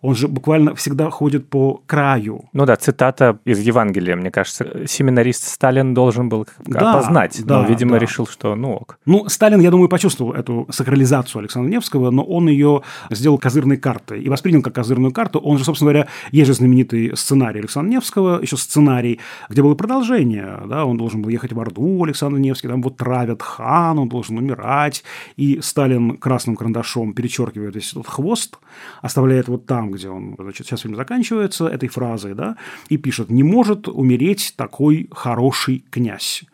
он же буквально всегда ходит по краю. Ну да, цитата из Евангелия, мне кажется. Семинарист Сталин должен был да, опознать, да, но, видимо, да. решил, что ну ок. Ну, Сталин, я думаю, почувствовал эту сакрализацию Александра Невского, но он ее сделал козырной картой и воспринял как козырную карту. Он же, собственно говоря, есть же знаменитый сценарий Александра Невского, еще сценарий, где было продолжение, да, он должен был ехать в Орду, Александр Невский, там вот травят хан, он должен умирать, и Сталин красным карандашом перечеркивает весь этот хвост, оставляет вот там, где он, значит, сейчас фильм заканчивается этой фразой, да, и пишет «Не может умереть такой хороший князь»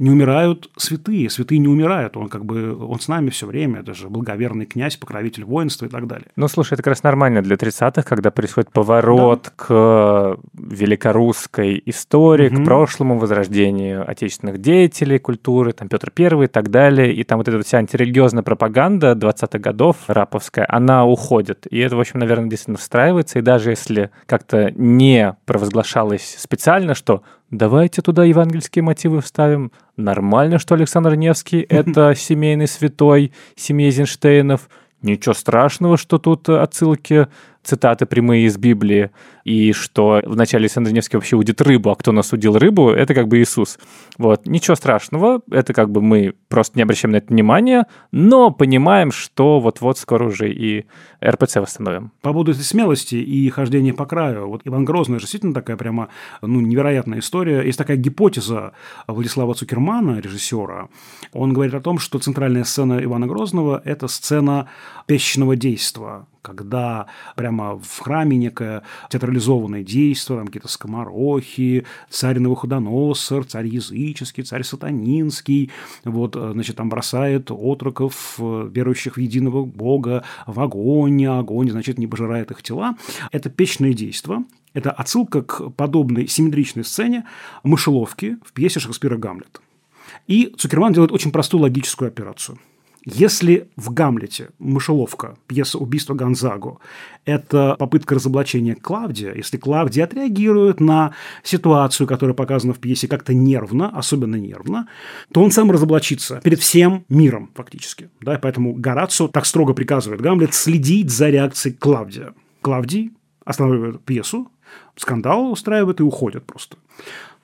не умирают святые, святые не умирают, он как бы, он с нами все время, это же благоверный князь, покровитель воинства и так далее. Ну, слушай, это как раз нормально для 30-х, когда происходит поворот да. к великорусской истории, угу. к прошлому возрождению отечественных деятелей культуры, там Петр Первый и так далее, и там вот эта вся антирелигиозная пропаганда 20-х годов, раповская, она уходит, и это, в общем, наверное, действительно встраивается, и даже если как-то не провозглашалось специально, что Давайте туда евангельские мотивы вставим. Нормально, что Александр Невский — это семейный святой семьи Эйзенштейнов. Ничего страшного, что тут отсылки цитаты прямые из Библии, и что вначале Александр Невский вообще удит рыбу, а кто нас удил рыбу, это как бы Иисус. Вот. Ничего страшного, это как бы мы просто не обращаем на это внимания, но понимаем, что вот-вот скоро уже и РПЦ восстановим. По поводу этой смелости и хождения по краю, вот Иван Грозный же действительно такая прямо ну, невероятная история. Есть такая гипотеза Владислава Цукермана, режиссера. Он говорит о том, что центральная сцена Ивана Грозного – это сцена песчного действия, когда прямо в храме некое театрализованное действие, там какие-то скоморохи, царь Новоходоносор, царь языческий, царь сатанинский, вот, э, значит, там бросает отроков, э, верующих в единого Бога, в огонь, а огонь, значит, не пожирает их тела. Это печное действие, это отсылка к подобной симметричной сцене мышеловки в пьесе Шекспира «Гамлет». И Цукерман делает очень простую логическую операцию – Если в «Гамлете» «Мышеловка», пьеса «Убийство Гонзаго» – это попытка разоблачения Клавдия, если Клавдия отреагирует на ситуацию, которая показана в пьесе как-то нервно, особенно нервно, то он сам разоблачится перед всем миром фактически. Да? Поэтому Горацио так строго приказывает Гамлет следить за реакцией Клавдия. Клавдий останавливает пьесу, скандал устраивает и уходит просто.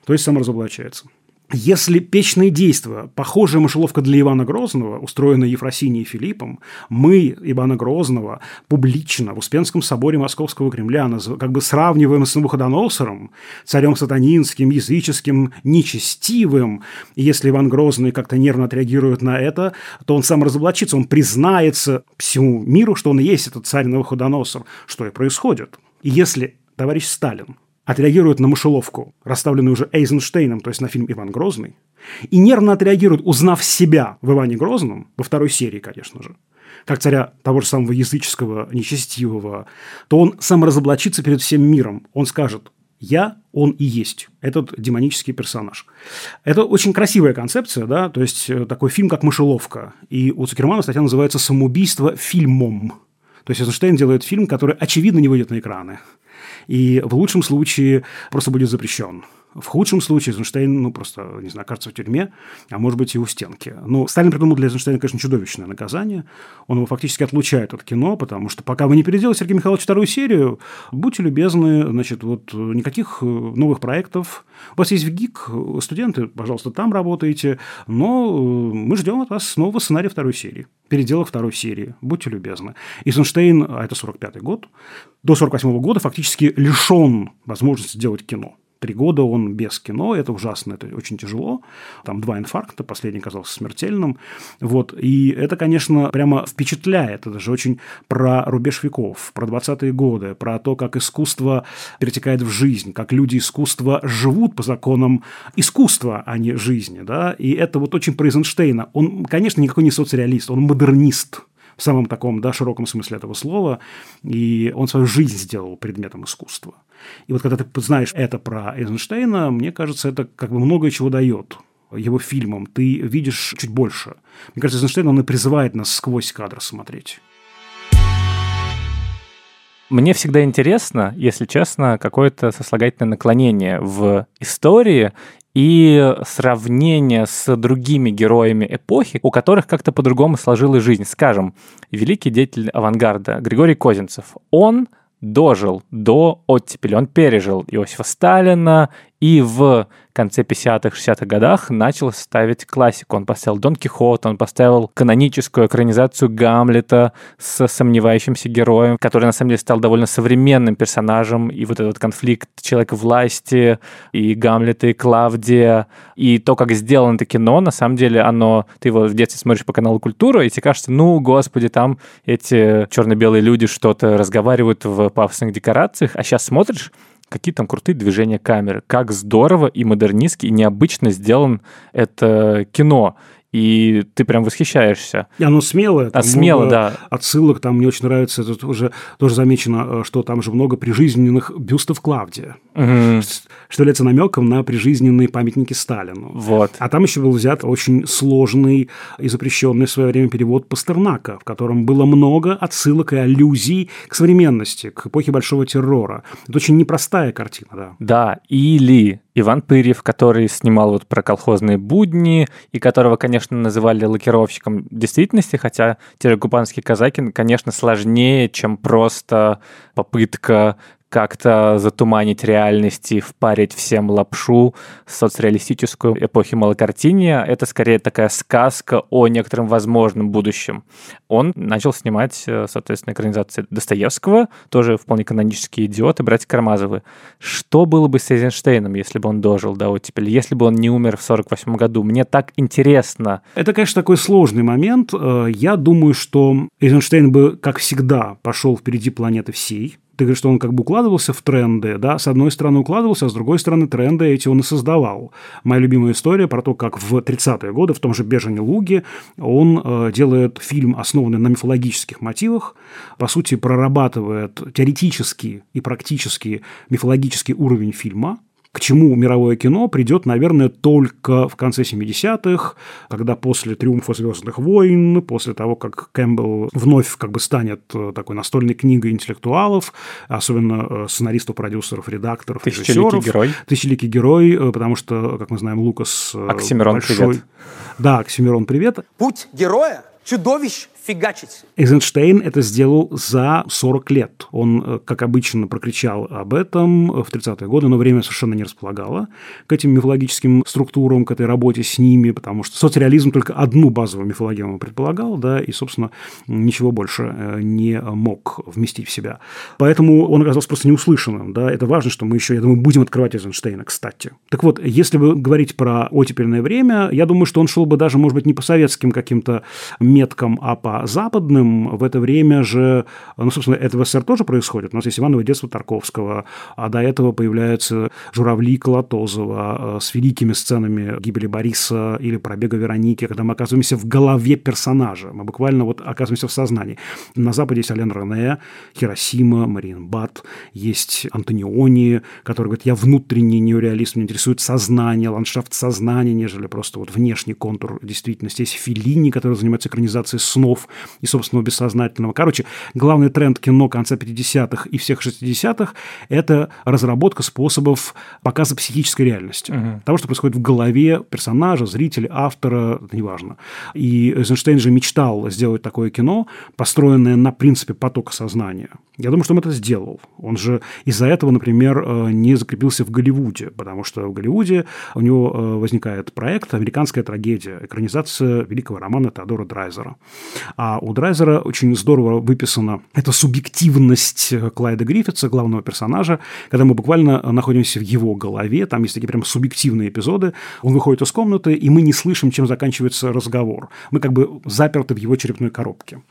То есть сам разоблачается. Если печные действия, похожая мышеловка для Ивана Грозного, устроенная Ефросинией и Филиппом, мы Ивана Грозного публично в Успенском соборе Московского Кремля как бы сравниваем с Навуходоносором, царем сатанинским, языческим, нечестивым, и если Иван Грозный как-то нервно отреагирует на это, то он сам разоблачится, он признается всему миру, что он и есть этот царь Навуходоносор, что и происходит. И если товарищ Сталин отреагирует на мышеловку, расставленную уже Эйзенштейном, то есть на фильм «Иван Грозный», и нервно отреагирует, узнав себя в Иване Грозном, во второй серии, конечно же, как царя того же самого языческого, нечестивого, то он сам разоблачится перед всем миром. Он скажет «Я, он и есть». Этот демонический персонаж. Это очень красивая концепция, да, то есть э, такой фильм, как «Мышеловка». И у Цукермана статья называется «Самоубийство фильмом». То есть Эйзенштейн делает фильм, который, очевидно, не выйдет на экраны и в лучшем случае просто будет запрещен. В худшем случае Эйзенштейн, ну, просто, не знаю, кажется в тюрьме, а может быть и у стенки. Ну, Сталин придумал для Эйзенштейна, конечно, чудовищное наказание. Он его фактически отлучает от кино, потому что пока вы не переделаете Сергей Михайлович вторую серию, будьте любезны, значит, вот никаких новых проектов. У вас есть ВГИК, студенты, пожалуйста, там работаете, но мы ждем от вас нового сценария второй серии переделок второй серии. Будьте любезны. Эйзенштейн, а это 45 год, до 48 года фактически лишен возможности делать кино. Три года он без кино, это ужасно, это очень тяжело. Там два инфаркта, последний казался смертельным. Вот. И это, конечно, прямо впечатляет. Это же очень про рубеж веков, про 20-е годы, про то, как искусство перетекает в жизнь, как люди искусства живут по законам искусства, а не жизни. Да? И это вот очень про Эйзенштейна. Он, конечно, никакой не соцреалист, он модернист в самом таком да, широком смысле этого слова, и он свою жизнь сделал предметом искусства. И вот когда ты знаешь это про Эйзенштейна, мне кажется, это как бы многое чего дает его фильмам. Ты видишь чуть больше. Мне кажется, Эйзенштейн, он и призывает нас сквозь кадр смотреть. Мне всегда интересно, если честно, какое-то сослагательное наклонение в истории и сравнение с другими героями эпохи, у которых как-то по-другому сложилась жизнь. Скажем, великий деятель авангарда Григорий Козинцев. Он дожил до оттепели, он пережил Иосифа Сталина и в конце 50-х, 60-х годах начал ставить классику. Он поставил Дон Кихот, он поставил каноническую экранизацию Гамлета с сомневающимся героем, который на самом деле стал довольно современным персонажем. И вот этот конфликт человека власти, и Гамлета, и Клавдия, и то, как сделано это кино, на самом деле оно... Ты его в детстве смотришь по каналу «Культура», и тебе кажется, ну, господи, там эти черно-белые люди что-то разговаривают в пафосных декорациях, а сейчас смотришь, какие там крутые движения камеры, как здорово и модернистски и необычно сделан это кино и ты прям восхищаешься. И оно смелое. а смело, да. Отсылок там мне очень нравится, это уже тоже замечено, э, что там же много прижизненных бюстов Клавдия, угу. что является намеком на прижизненные памятники Сталину. Вот. А там еще был взят очень сложный и запрещенный в свое время перевод Пастернака, в котором было много отсылок и аллюзий к современности, к эпохе Большого террора. Это очень непростая картина, да. Да, или Иван Пырьев, который снимал вот про колхозные будни, и которого, конечно, называли лакировщиком действительности, хотя терекупанские казаки, конечно, сложнее, чем просто попытка как-то затуманить реальность и впарить всем лапшу соцреалистическую эпохи малокартиния. Это скорее такая сказка о некотором возможном будущем. Он начал снимать, э, соответственно, экранизации Достоевского, тоже вполне канонические идиоты, братья Кармазовы. Что было бы с Эйзенштейном, если бы он дожил до оттепели, если бы он не умер в 48 году? Мне так интересно. Это, конечно, такой сложный момент. Э, я думаю, что Эйзенштейн бы, как всегда, пошел впереди планеты всей, ты говоришь, что он как бы укладывался в тренды, да, с одной стороны укладывался, а с другой стороны тренды эти он и создавал. Моя любимая история про то, как в 30-е годы в том же «Бежене Луге» он э, делает фильм, основанный на мифологических мотивах, по сути, прорабатывает теоретический и практически мифологический уровень фильма, к чему мировое кино придет, наверное, только в конце 70-х, когда после «Триумфа звездных войн», после того, как Кэмпбелл вновь как бы станет э, такой настольной книгой интеллектуалов, особенно э, сценаристов, продюсеров, редакторов, Тысячеликий режиссеров. герой. Тысячеликий герой, э, потому что, как мы знаем, Лукас... Оксимирон, большой... привет. Да, Оксимирон, привет. Путь героя – чудовищ фигачить. Эйзенштейн это сделал за 40 лет. Он, э, как обычно, прокричал об этом в 30-е годы, но время совершенно не располагало к этим мифологическим структурам, к этой работе с ними, потому что соцреализм только одну базовую мифологему предполагал, да, и, собственно, ничего больше э, не мог вместить в себя. Поэтому он оказался просто неуслышанным. Да. Это важно, что мы еще, я думаю, будем открывать Эйзенштейна, кстати. Так вот, если бы говорить про оттепельное время, я думаю, что он шел бы даже, может быть, не по советским каким-то меткам, а по западным в это время же, ну, собственно, это в СССР тоже происходит. У нас есть Иваново детство Тарковского, а до этого появляются журавли Колотозова э, с великими сценами гибели Бориса или пробега Вероники, когда мы оказываемся в голове персонажа. Мы буквально вот оказываемся в сознании. На Западе есть Ален Рене, Хиросима, Мариенбад, есть Антониони, который говорит, я внутренний неореалист, меня интересует сознание, ландшафт сознания, нежели просто вот внешний контур действительности. Есть Филини, который занимается экранизацией снов, и собственного бессознательного. Короче, главный тренд кино конца 50-х и всех 60-х – это разработка способов показа психической реальности. Мгм. Того, что происходит в голове персонажа, зрителя, автора, это неважно. И Эйзенштейн же мечтал сделать такое кино, построенное на принципе потока сознания. Я думаю, что он это сделал. Он же из-за этого, например, э, не закрепился в Голливуде, потому что в Голливуде у него э, возникает проект «Американская трагедия», экранизация великого романа Теодора Драйзера. А у Драйзера очень здорово выписана эта субъективность Клайда Гриффитса, главного персонажа, когда мы буквально находимся в его голове, там есть такие прям субъективные эпизоды, он выходит из комнаты, и мы не слышим, чем заканчивается разговор. Мы как бы заперты в его черепной коробке.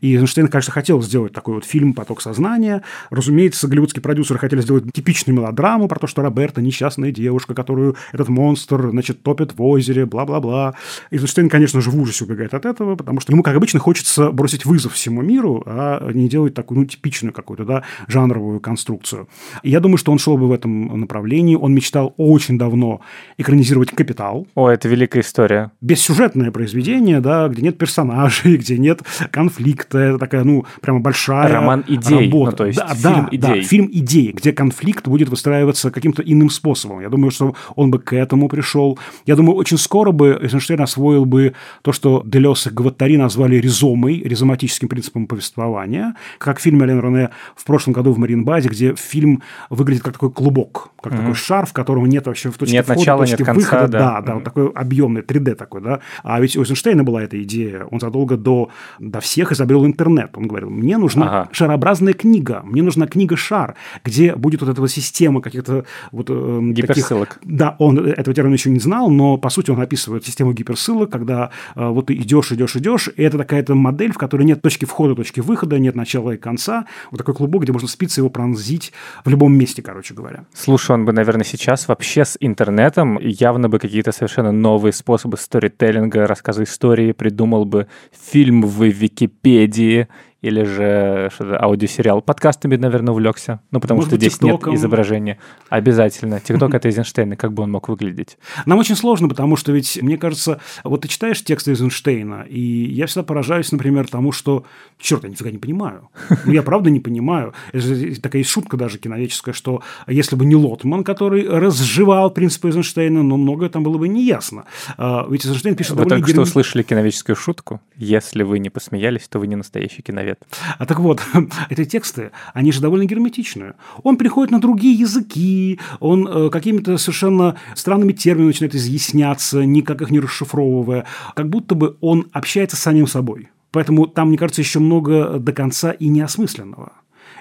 И Эйзенштейн, конечно, хотел сделать такой вот фильм «Поток сознания». Разумеется, голливудские продюсеры хотели сделать типичную мелодраму про то, что Роберта – несчастная девушка, которую этот монстр, значит, топит в озере, бла-бла-бла. Эйзенштейн, конечно же, в ужасе убегает от этого, потому что ему, как обычно, хочется бросить вызов всему миру, а не делать такую, ну, типичную какую-то, да, жанровую конструкцию. И я думаю, что он шел бы в этом направлении. Он мечтал очень давно экранизировать «Капитал», О, это великая история. бессюжетное произведение, да, где нет персонажей, где нет конфликта, это такая, ну, прямо большая Роман идей, работа. ну, то есть да, фильм да, идей. Да, фильм идей, где конфликт будет выстраиваться каким-то иным способом. Я думаю, что он бы к этому пришел. Я думаю, очень скоро бы Эйзенштейн освоил бы то, что Делес и Гваттари назвали ризомой, ризоматическим принципом повествования, как в фильме Ален Рене в прошлом году в Маринбазе, где фильм выглядит как такой клубок, как такой шар, в котором нет вообще в точке Нет входа, начала, точки нет конца, выхода. да. Да, да, вот такой объемный 3D такой, да. А ведь у Эйзенштейна была эта идея. Он задолго до, до всех изобрел интернет. Он говорил, мне нужна Ага. шарообразная книга, мне нужна книга-шар, где будет вот эта вот система каких-то вот таких- Гиперссылок. да, он этого термина еще не знал, но по сути он описывает систему гиперссылок, когда э, вот ты идешь, идешь, идешь, и это такая-то модель, в которой нет точки входа, точки выхода, нет начала и конца. Вот такой клубок, где можно спиться его пронзить в любом месте, короче говоря. Слушай, он бы, наверное, сейчас вообще с интернетом явно бы какие-то совершенно новые способы сторителлинга, рассказа истории придумал бы фильм в Википедии или же аудиосериал. Подкастами, наверное, увлекся. Ну, потому Может что быть, здесь нет ТикТоком. изображения. Обязательно. Тикток — это Эйзенштейн, как бы он мог выглядеть? Нам очень сложно, потому что ведь, мне кажется, вот ты читаешь тексты Эйзенштейна, и я всегда поражаюсь, например, тому, что, черт, я нифига не понимаю. Ну, я правда не понимаю. Это же такая есть шутка даже киновеческая, что если бы не Лотман, который разжевал принципы Эйзенштейна, но многое там было бы неясно. А, Ведь Эйзенштейн пишет Вы только что герме- услышали киновеческую шутку. Если вы не посмеялись, то вы не настоящий киновед. А так вот, эти тексты, они же довольно герметичные. Он приходит на другие языки, он э, какими-то совершенно странными терминами начинает изъясняться, никак их не расшифровывая, как будто бы он общается с самим собой. Поэтому там, мне кажется, еще много до конца и неосмысленного.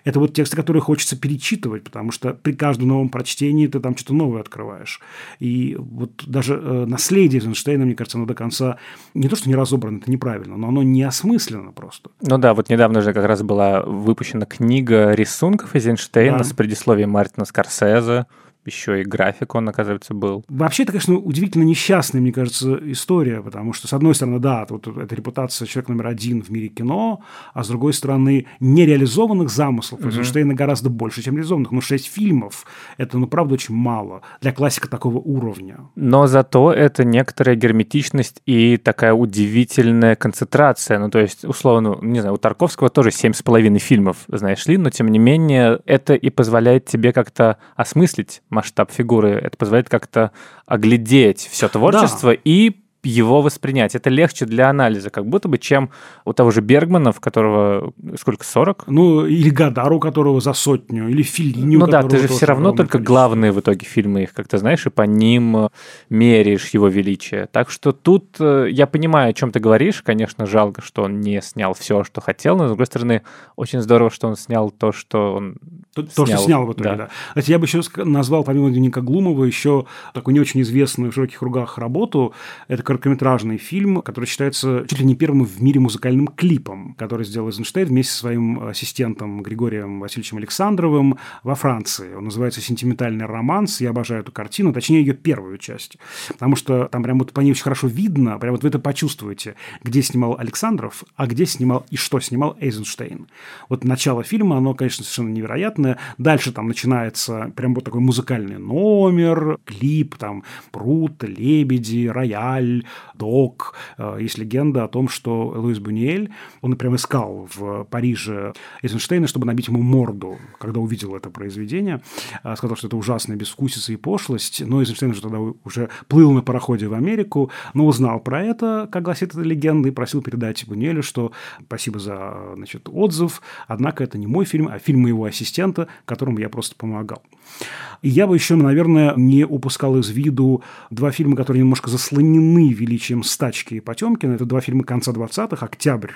Это вот тексты, которые хочется перечитывать, потому что при каждом новом прочтении ты там что-то новое открываешь. И вот даже э, наследие Эйзенштейна, мне кажется, оно до конца не то, что не разобрано, это неправильно, но оно не осмысленно просто. Ну да, вот недавно же как раз была выпущена книга рисунков Эйзенштейна Да. с предисловием Мартина Скорсезе. Еще и график он, оказывается, был. Вообще, это, конечно, удивительно несчастная, мне кажется, история, потому что, с одной стороны, да, вот эта репутация человека номер один в мире кино, а с другой стороны, нереализованных замыслов. Эйзенштейна гораздо больше, чем реализованных. Ну, шесть фильмов – это, ну, правда, очень мало для классика такого уровня. Но зато это некоторая герметичность и такая удивительная концентрация. Ну, то есть, условно, не знаю, у Тарковского тоже семь с половиной фильмов, знаешь ли, но, тем не менее, это и позволяет тебе как-то осмыслить масштаб фигуры. Это позволяет как-то оглядеть все творчество да. и его воспринять. Это легче для анализа, как будто бы, чем у того же Бергмана, в которого сколько, 40? Ну, или Гадару, у которого за сотню, или Филини, Ну да, ты же все равно только количество. главные в итоге фильмы их, как ты знаешь, и по ним меряешь его величие. Так что тут э, я понимаю, о чем ты говоришь. Конечно, жалко, что он не снял все, что хотел, но, с другой стороны, очень здорово, что он снял то, что он То, снял. то что снял в итоге, да. да. Кстати, я бы еще назвал, помимо дневника Глумова, еще такую не очень известную в широких кругах работу. Это короткометражный фильм, который считается чуть ли не первым в мире музыкальным клипом, который сделал Эйзенштейн вместе со своим ассистентом Григорием Васильевичем Александровым во Франции. Он называется «Сентиментальный романс». Я обожаю эту картину, точнее, ее первую часть. Потому что там прям вот по ней очень хорошо видно, прям вот вы это почувствуете, где снимал Александров, а где снимал и что снимал Эйзенштейн. Вот начало фильма, оно, конечно, совершенно невероятное. Дальше там начинается прям вот такой музыкальный номер, клип, там пруд, лебеди, рояль, док. Э, есть легенда о том, что Луис Бунюэль, он прям искал в Париже Эйзенштейна, чтобы набить ему морду, когда увидел это произведение. Э, сказал, что это ужасная безвкусица и пошлость. Но Эйзенштейн же тогда уже плыл на пароходе в Америку, но узнал про это, как гласит эта легенда, и просил передать Бунюэлю, что спасибо за значит, отзыв, однако это не мой фильм, а фильм моего ассистента, которому я просто помогал. Я бы еще, наверное, не упускал из виду два фильма, которые немножко заслонены величием Стачки и Потемкина. Это два фильма конца 20-х «Октябрь»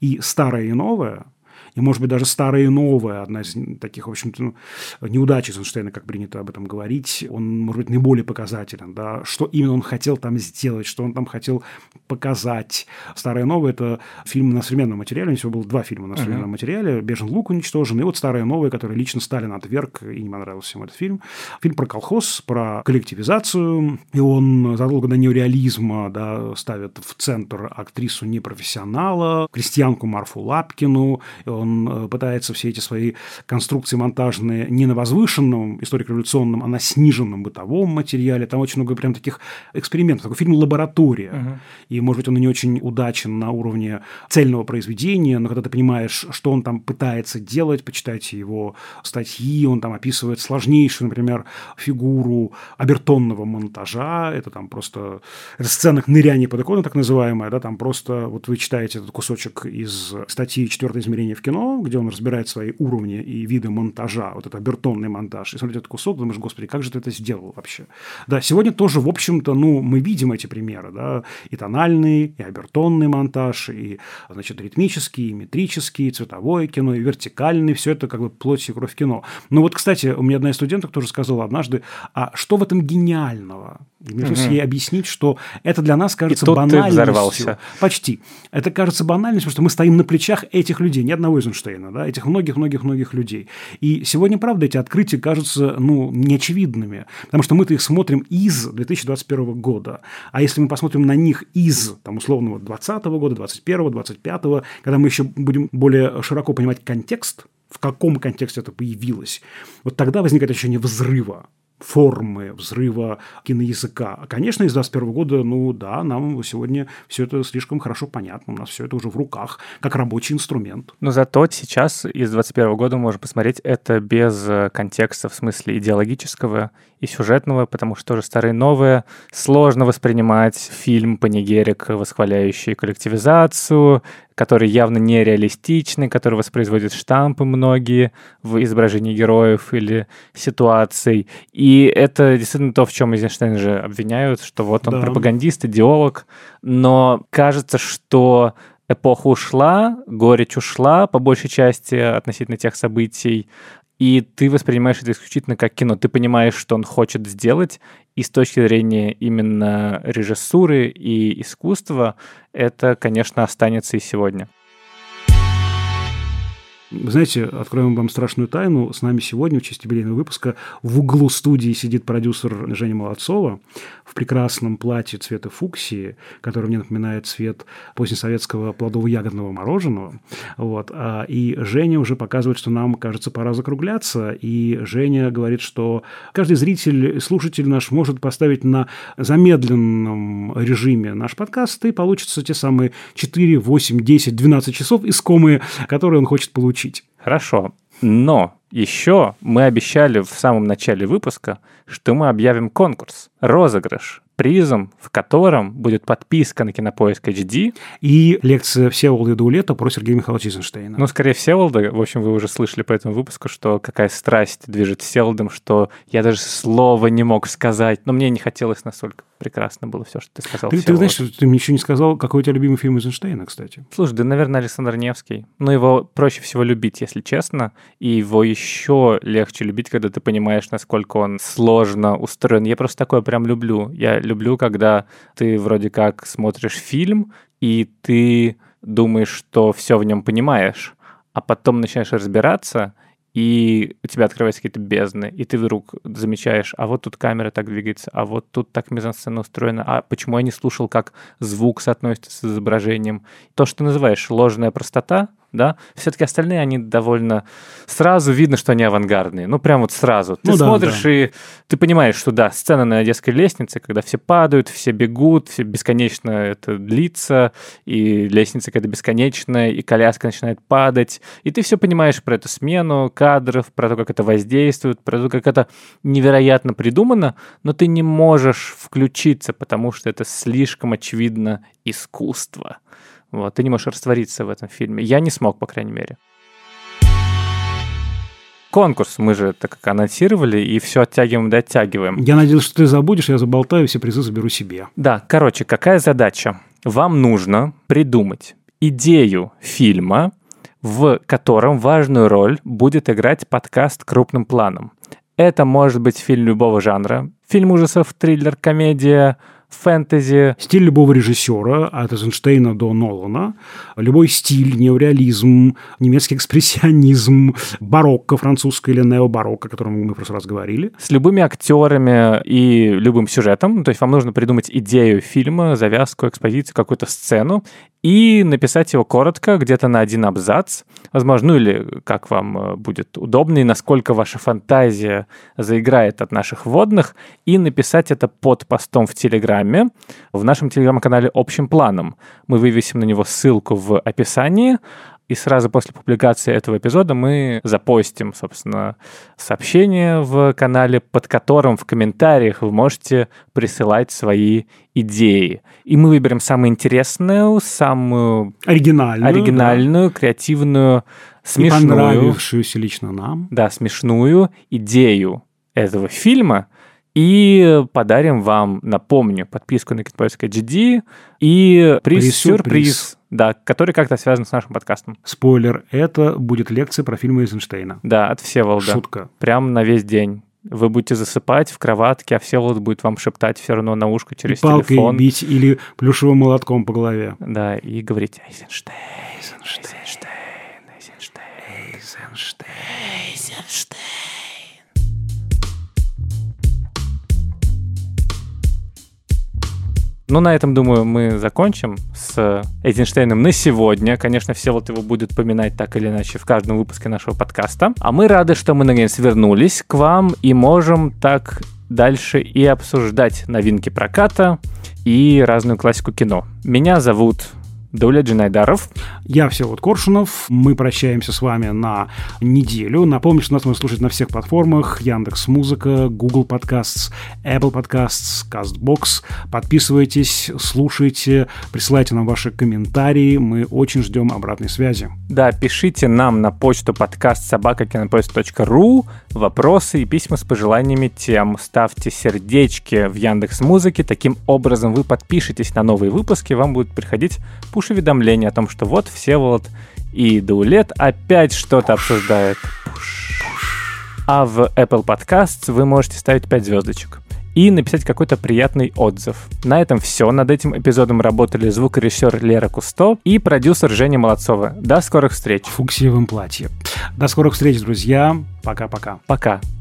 и «Старое и новое», и, может быть, даже старое и новое, одна из таких, в общем-то, ну, неудач Эйзенштейна, как принято об этом говорить, он, может быть, наиболее показателен, да, что именно он хотел там сделать, что он там хотел показать. Старое и новое – это фильм на современном материале, у него было два фильма на современном uh-huh. материале, «Бежен лук» уничтожен, и вот «Старое и новое», который лично Сталин отверг, и не понравился ему этот фильм. Фильм про колхоз, про коллективизацию, и он задолго до неореализма да, ставит в центр актрису непрофессионала, крестьянку Марфу Лапкину, он э, пытается все эти свои конструкции монтажные не на возвышенном историко-революционном, а на сниженном бытовом материале. Там очень много прям таких экспериментов. Такой фильм «Лаборатория». Угу. И, может быть, он не очень удачен на уровне цельного произведения, но когда ты понимаешь, что он там пытается делать, почитайте его статьи, он там описывает сложнейшую, например, фигуру обертонного монтажа. Это там просто... Это сцена ныряния под икону, так называемая, да, там просто... Вот вы читаете этот кусочек из статьи «Четвертое измерение в кино, где он разбирает свои уровни и виды монтажа, вот это бертонный монтаж, и смотрите этот кусок, думаешь, господи, как же ты это сделал вообще? Да, сегодня тоже, в общем-то, ну, мы видим эти примеры, да, и тональный, и обертонный монтаж, и, значит, ритмический, и метрический, и цветовое кино, и вертикальный, все это как бы плоть и кровь кино. Ну вот, кстати, у меня одна из студенток тоже сказала однажды, а что в этом гениального? И мне пришлось угу. ей объяснить, что это для нас кажется и банальностью. Ты взорвался. Почти. Это кажется банальностью, потому что мы стоим на плечах этих людей, ни одного Эйзенштейна, да, этих многих-многих-многих людей. И сегодня, правда, эти открытия кажутся, ну, неочевидными, потому что мы-то их смотрим из 2021 года. А если мы посмотрим на них из, там, условного 2020 года, 2021, 2025, когда мы еще будем более широко понимать контекст, в каком контексте это появилось, вот тогда возникает ощущение взрыва формы взрыва киноязыка. Конечно, из 21 года, ну да, нам сегодня все это слишком хорошо понятно, у нас все это уже в руках, как рабочий инструмент. Но зато сейчас из 21 года можно посмотреть это без э, контекста в смысле идеологического и сюжетного, потому что тоже старые новые сложно воспринимать фильм «Панигерик», восхваляющий коллективизацию, который явно нереалистичный, который воспроизводит штампы многие в изображении героев или ситуаций. И это действительно то, в чем Эйзенштейн же обвиняют, что вот он да. пропагандист, идеолог, но кажется, что эпоха ушла, горечь ушла по большей части относительно тех событий, и ты воспринимаешь это исключительно как кино. Ты понимаешь, что он хочет сделать, и с точки зрения именно режиссуры и искусства это, конечно, останется и сегодня. Вы знаете, откроем вам страшную тайну. С нами сегодня в честь юбилейного выпуска в углу студии сидит продюсер Женя Молодцова в прекрасном платье цвета фуксии, который мне напоминает цвет позднесоветского плодово-ягодного мороженого. Вот. А, и Женя уже показывает, что нам, кажется, пора закругляться. И Женя говорит, что каждый зритель, слушатель наш может поставить на замедленном режиме наш подкаст, и получится те самые 4, 8, 10, 12 часов искомые, которые он хочет получить учить. Хорошо. Но еще мы обещали в самом начале выпуска, что мы объявим конкурс, розыгрыш призом, в котором будет подписка на Кинопоиск HD. И лекция Всеволода Даулета про Сергея Михайловича Эйзенштейна. Ну, скорее Всеволода. В общем, вы уже слышали по этому выпуску, что какая страсть движет Всеволодом, что я даже слова не мог сказать. Но мне не хотелось настолько. Прекрасно было все, что ты сказал. Ты, ты знаешь, ты мне еще не сказал, какой у тебя любимый фильм Эйзенштейна, кстати. Слушай, да, наверное, Александр Невский. Но его проще всего любить, если честно. И его еще легче любить, когда ты понимаешь, насколько он сложно устроен. Я просто такое прям люблю. Я люблю, когда ты вроде как смотришь фильм, и ты думаешь, что все в нем понимаешь, а потом начинаешь разбираться, и у тебя открываются какие-то бездны, и ты вдруг замечаешь, а вот тут камера так двигается, а вот тут так мизансцена устроена, а почему я не слушал, как звук соотносится с изображением. То, что ты называешь ложная простота, да, все-таки остальные, они довольно... Сразу видно, что они авангардные. Ну, прям вот сразу. Ты ну, смотришь, да. и ты понимаешь, что да, сцена на детской лестнице, когда все падают, все бегут, все бесконечно это длится, и лестница какая-то бесконечная, и коляска начинает падать, и ты все понимаешь про эту смену кадров, про то, как это воздействует, про то, как это невероятно придумано, но ты не можешь включиться, потому что это слишком очевидно искусство. Вот, ты не можешь раствориться в этом фильме. Я не смог, по крайней мере. Конкурс мы же так как анонсировали, и все оттягиваем да оттягиваем. Я надеюсь, что ты забудешь, я заболтаю, все призы заберу себе. Да, короче, какая задача? Вам нужно придумать идею фильма, в котором важную роль будет играть подкаст крупным планом. Это может быть фильм любого жанра. Фильм ужасов, триллер, комедия, фэнтези. Стиль любого режиссера, от Эйзенштейна до Нолана. Любой стиль, неореализм, немецкий экспрессионизм, барокко французское или необарокко, о котором мы в прошлый раз говорили. С любыми актерами и любым сюжетом. То есть вам нужно придумать идею фильма, завязку, экспозицию, какую-то сцену и написать его коротко, где-то на один абзац, возможно, ну или как вам э, будет удобно, и насколько ваша фантазия заиграет от наших вводных, и написать это под постом в Телеграме, в нашем Телеграм-канале общим планом. Мы вывесим на него ссылку в описании, и сразу после публикации этого эпизода мы запостим, собственно, сообщение в канале, под которым в комментариях вы можете присылать свои идеи. И мы выберем самую интересную, самую оригинальную, оригинальную да. креативную, смешную. И понравившуюся лично нам. Да, смешную идею этого фильма – и подарим вам, напомню, подписку на Kitpoisk HD и приз-сюрприз, да, который как-то связан с нашим подкастом. Спойлер, это будет лекция про фильмы Эйзенштейна. Да, от Всеволода. Шутка. Прям на весь день. Вы будете засыпать в кроватке, а Всеволод будет вам шептать все равно на ушко через и палкой телефон. бить или плюшевым молотком по голове. Да, и говорить Эйзенштейн, Эйзенштейн, Эйзенштейн, Эйзенштейн, Эйзенштейн. Ну, на этом, думаю, мы закончим с Эйзенштейном на сегодня. Конечно, все вот его будет поминать так или иначе в каждом выпуске нашего подкаста. А мы рады, что мы наконец вернулись к вам и можем так дальше и обсуждать новинки проката и разную классику кино. Меня зовут Дуля Джинайдаров. Я Всеволод Коршунов. Мы прощаемся с вами на неделю. Напомню, что нас можно слушать на всех платформах. Яндекс Музыка, Google Podcasts, Apple Podcasts, CastBox. Подписывайтесь, слушайте, присылайте нам ваши комментарии. Мы очень ждем обратной связи. Да, пишите нам на почту подкаст собакакинопоиск.ру вопросы и письма с пожеланиями тем. Ставьте сердечки в Яндекс Музыке. Таким образом вы подпишетесь на новые выпуски, вам будут приходить пуш-уведомление о том, что вот Всеволод и Даулет опять что-то обсуждают. А в Apple Podcasts вы можете ставить 5 звездочек. И написать какой-то приятный отзыв. На этом все. Над этим эпизодом работали звукорежиссер Лера Кусто и продюсер Женя Молодцова. До скорых встреч. В фуксиевом платье. До скорых встреч, друзья. Пока-пока. Пока. -пока. Пока.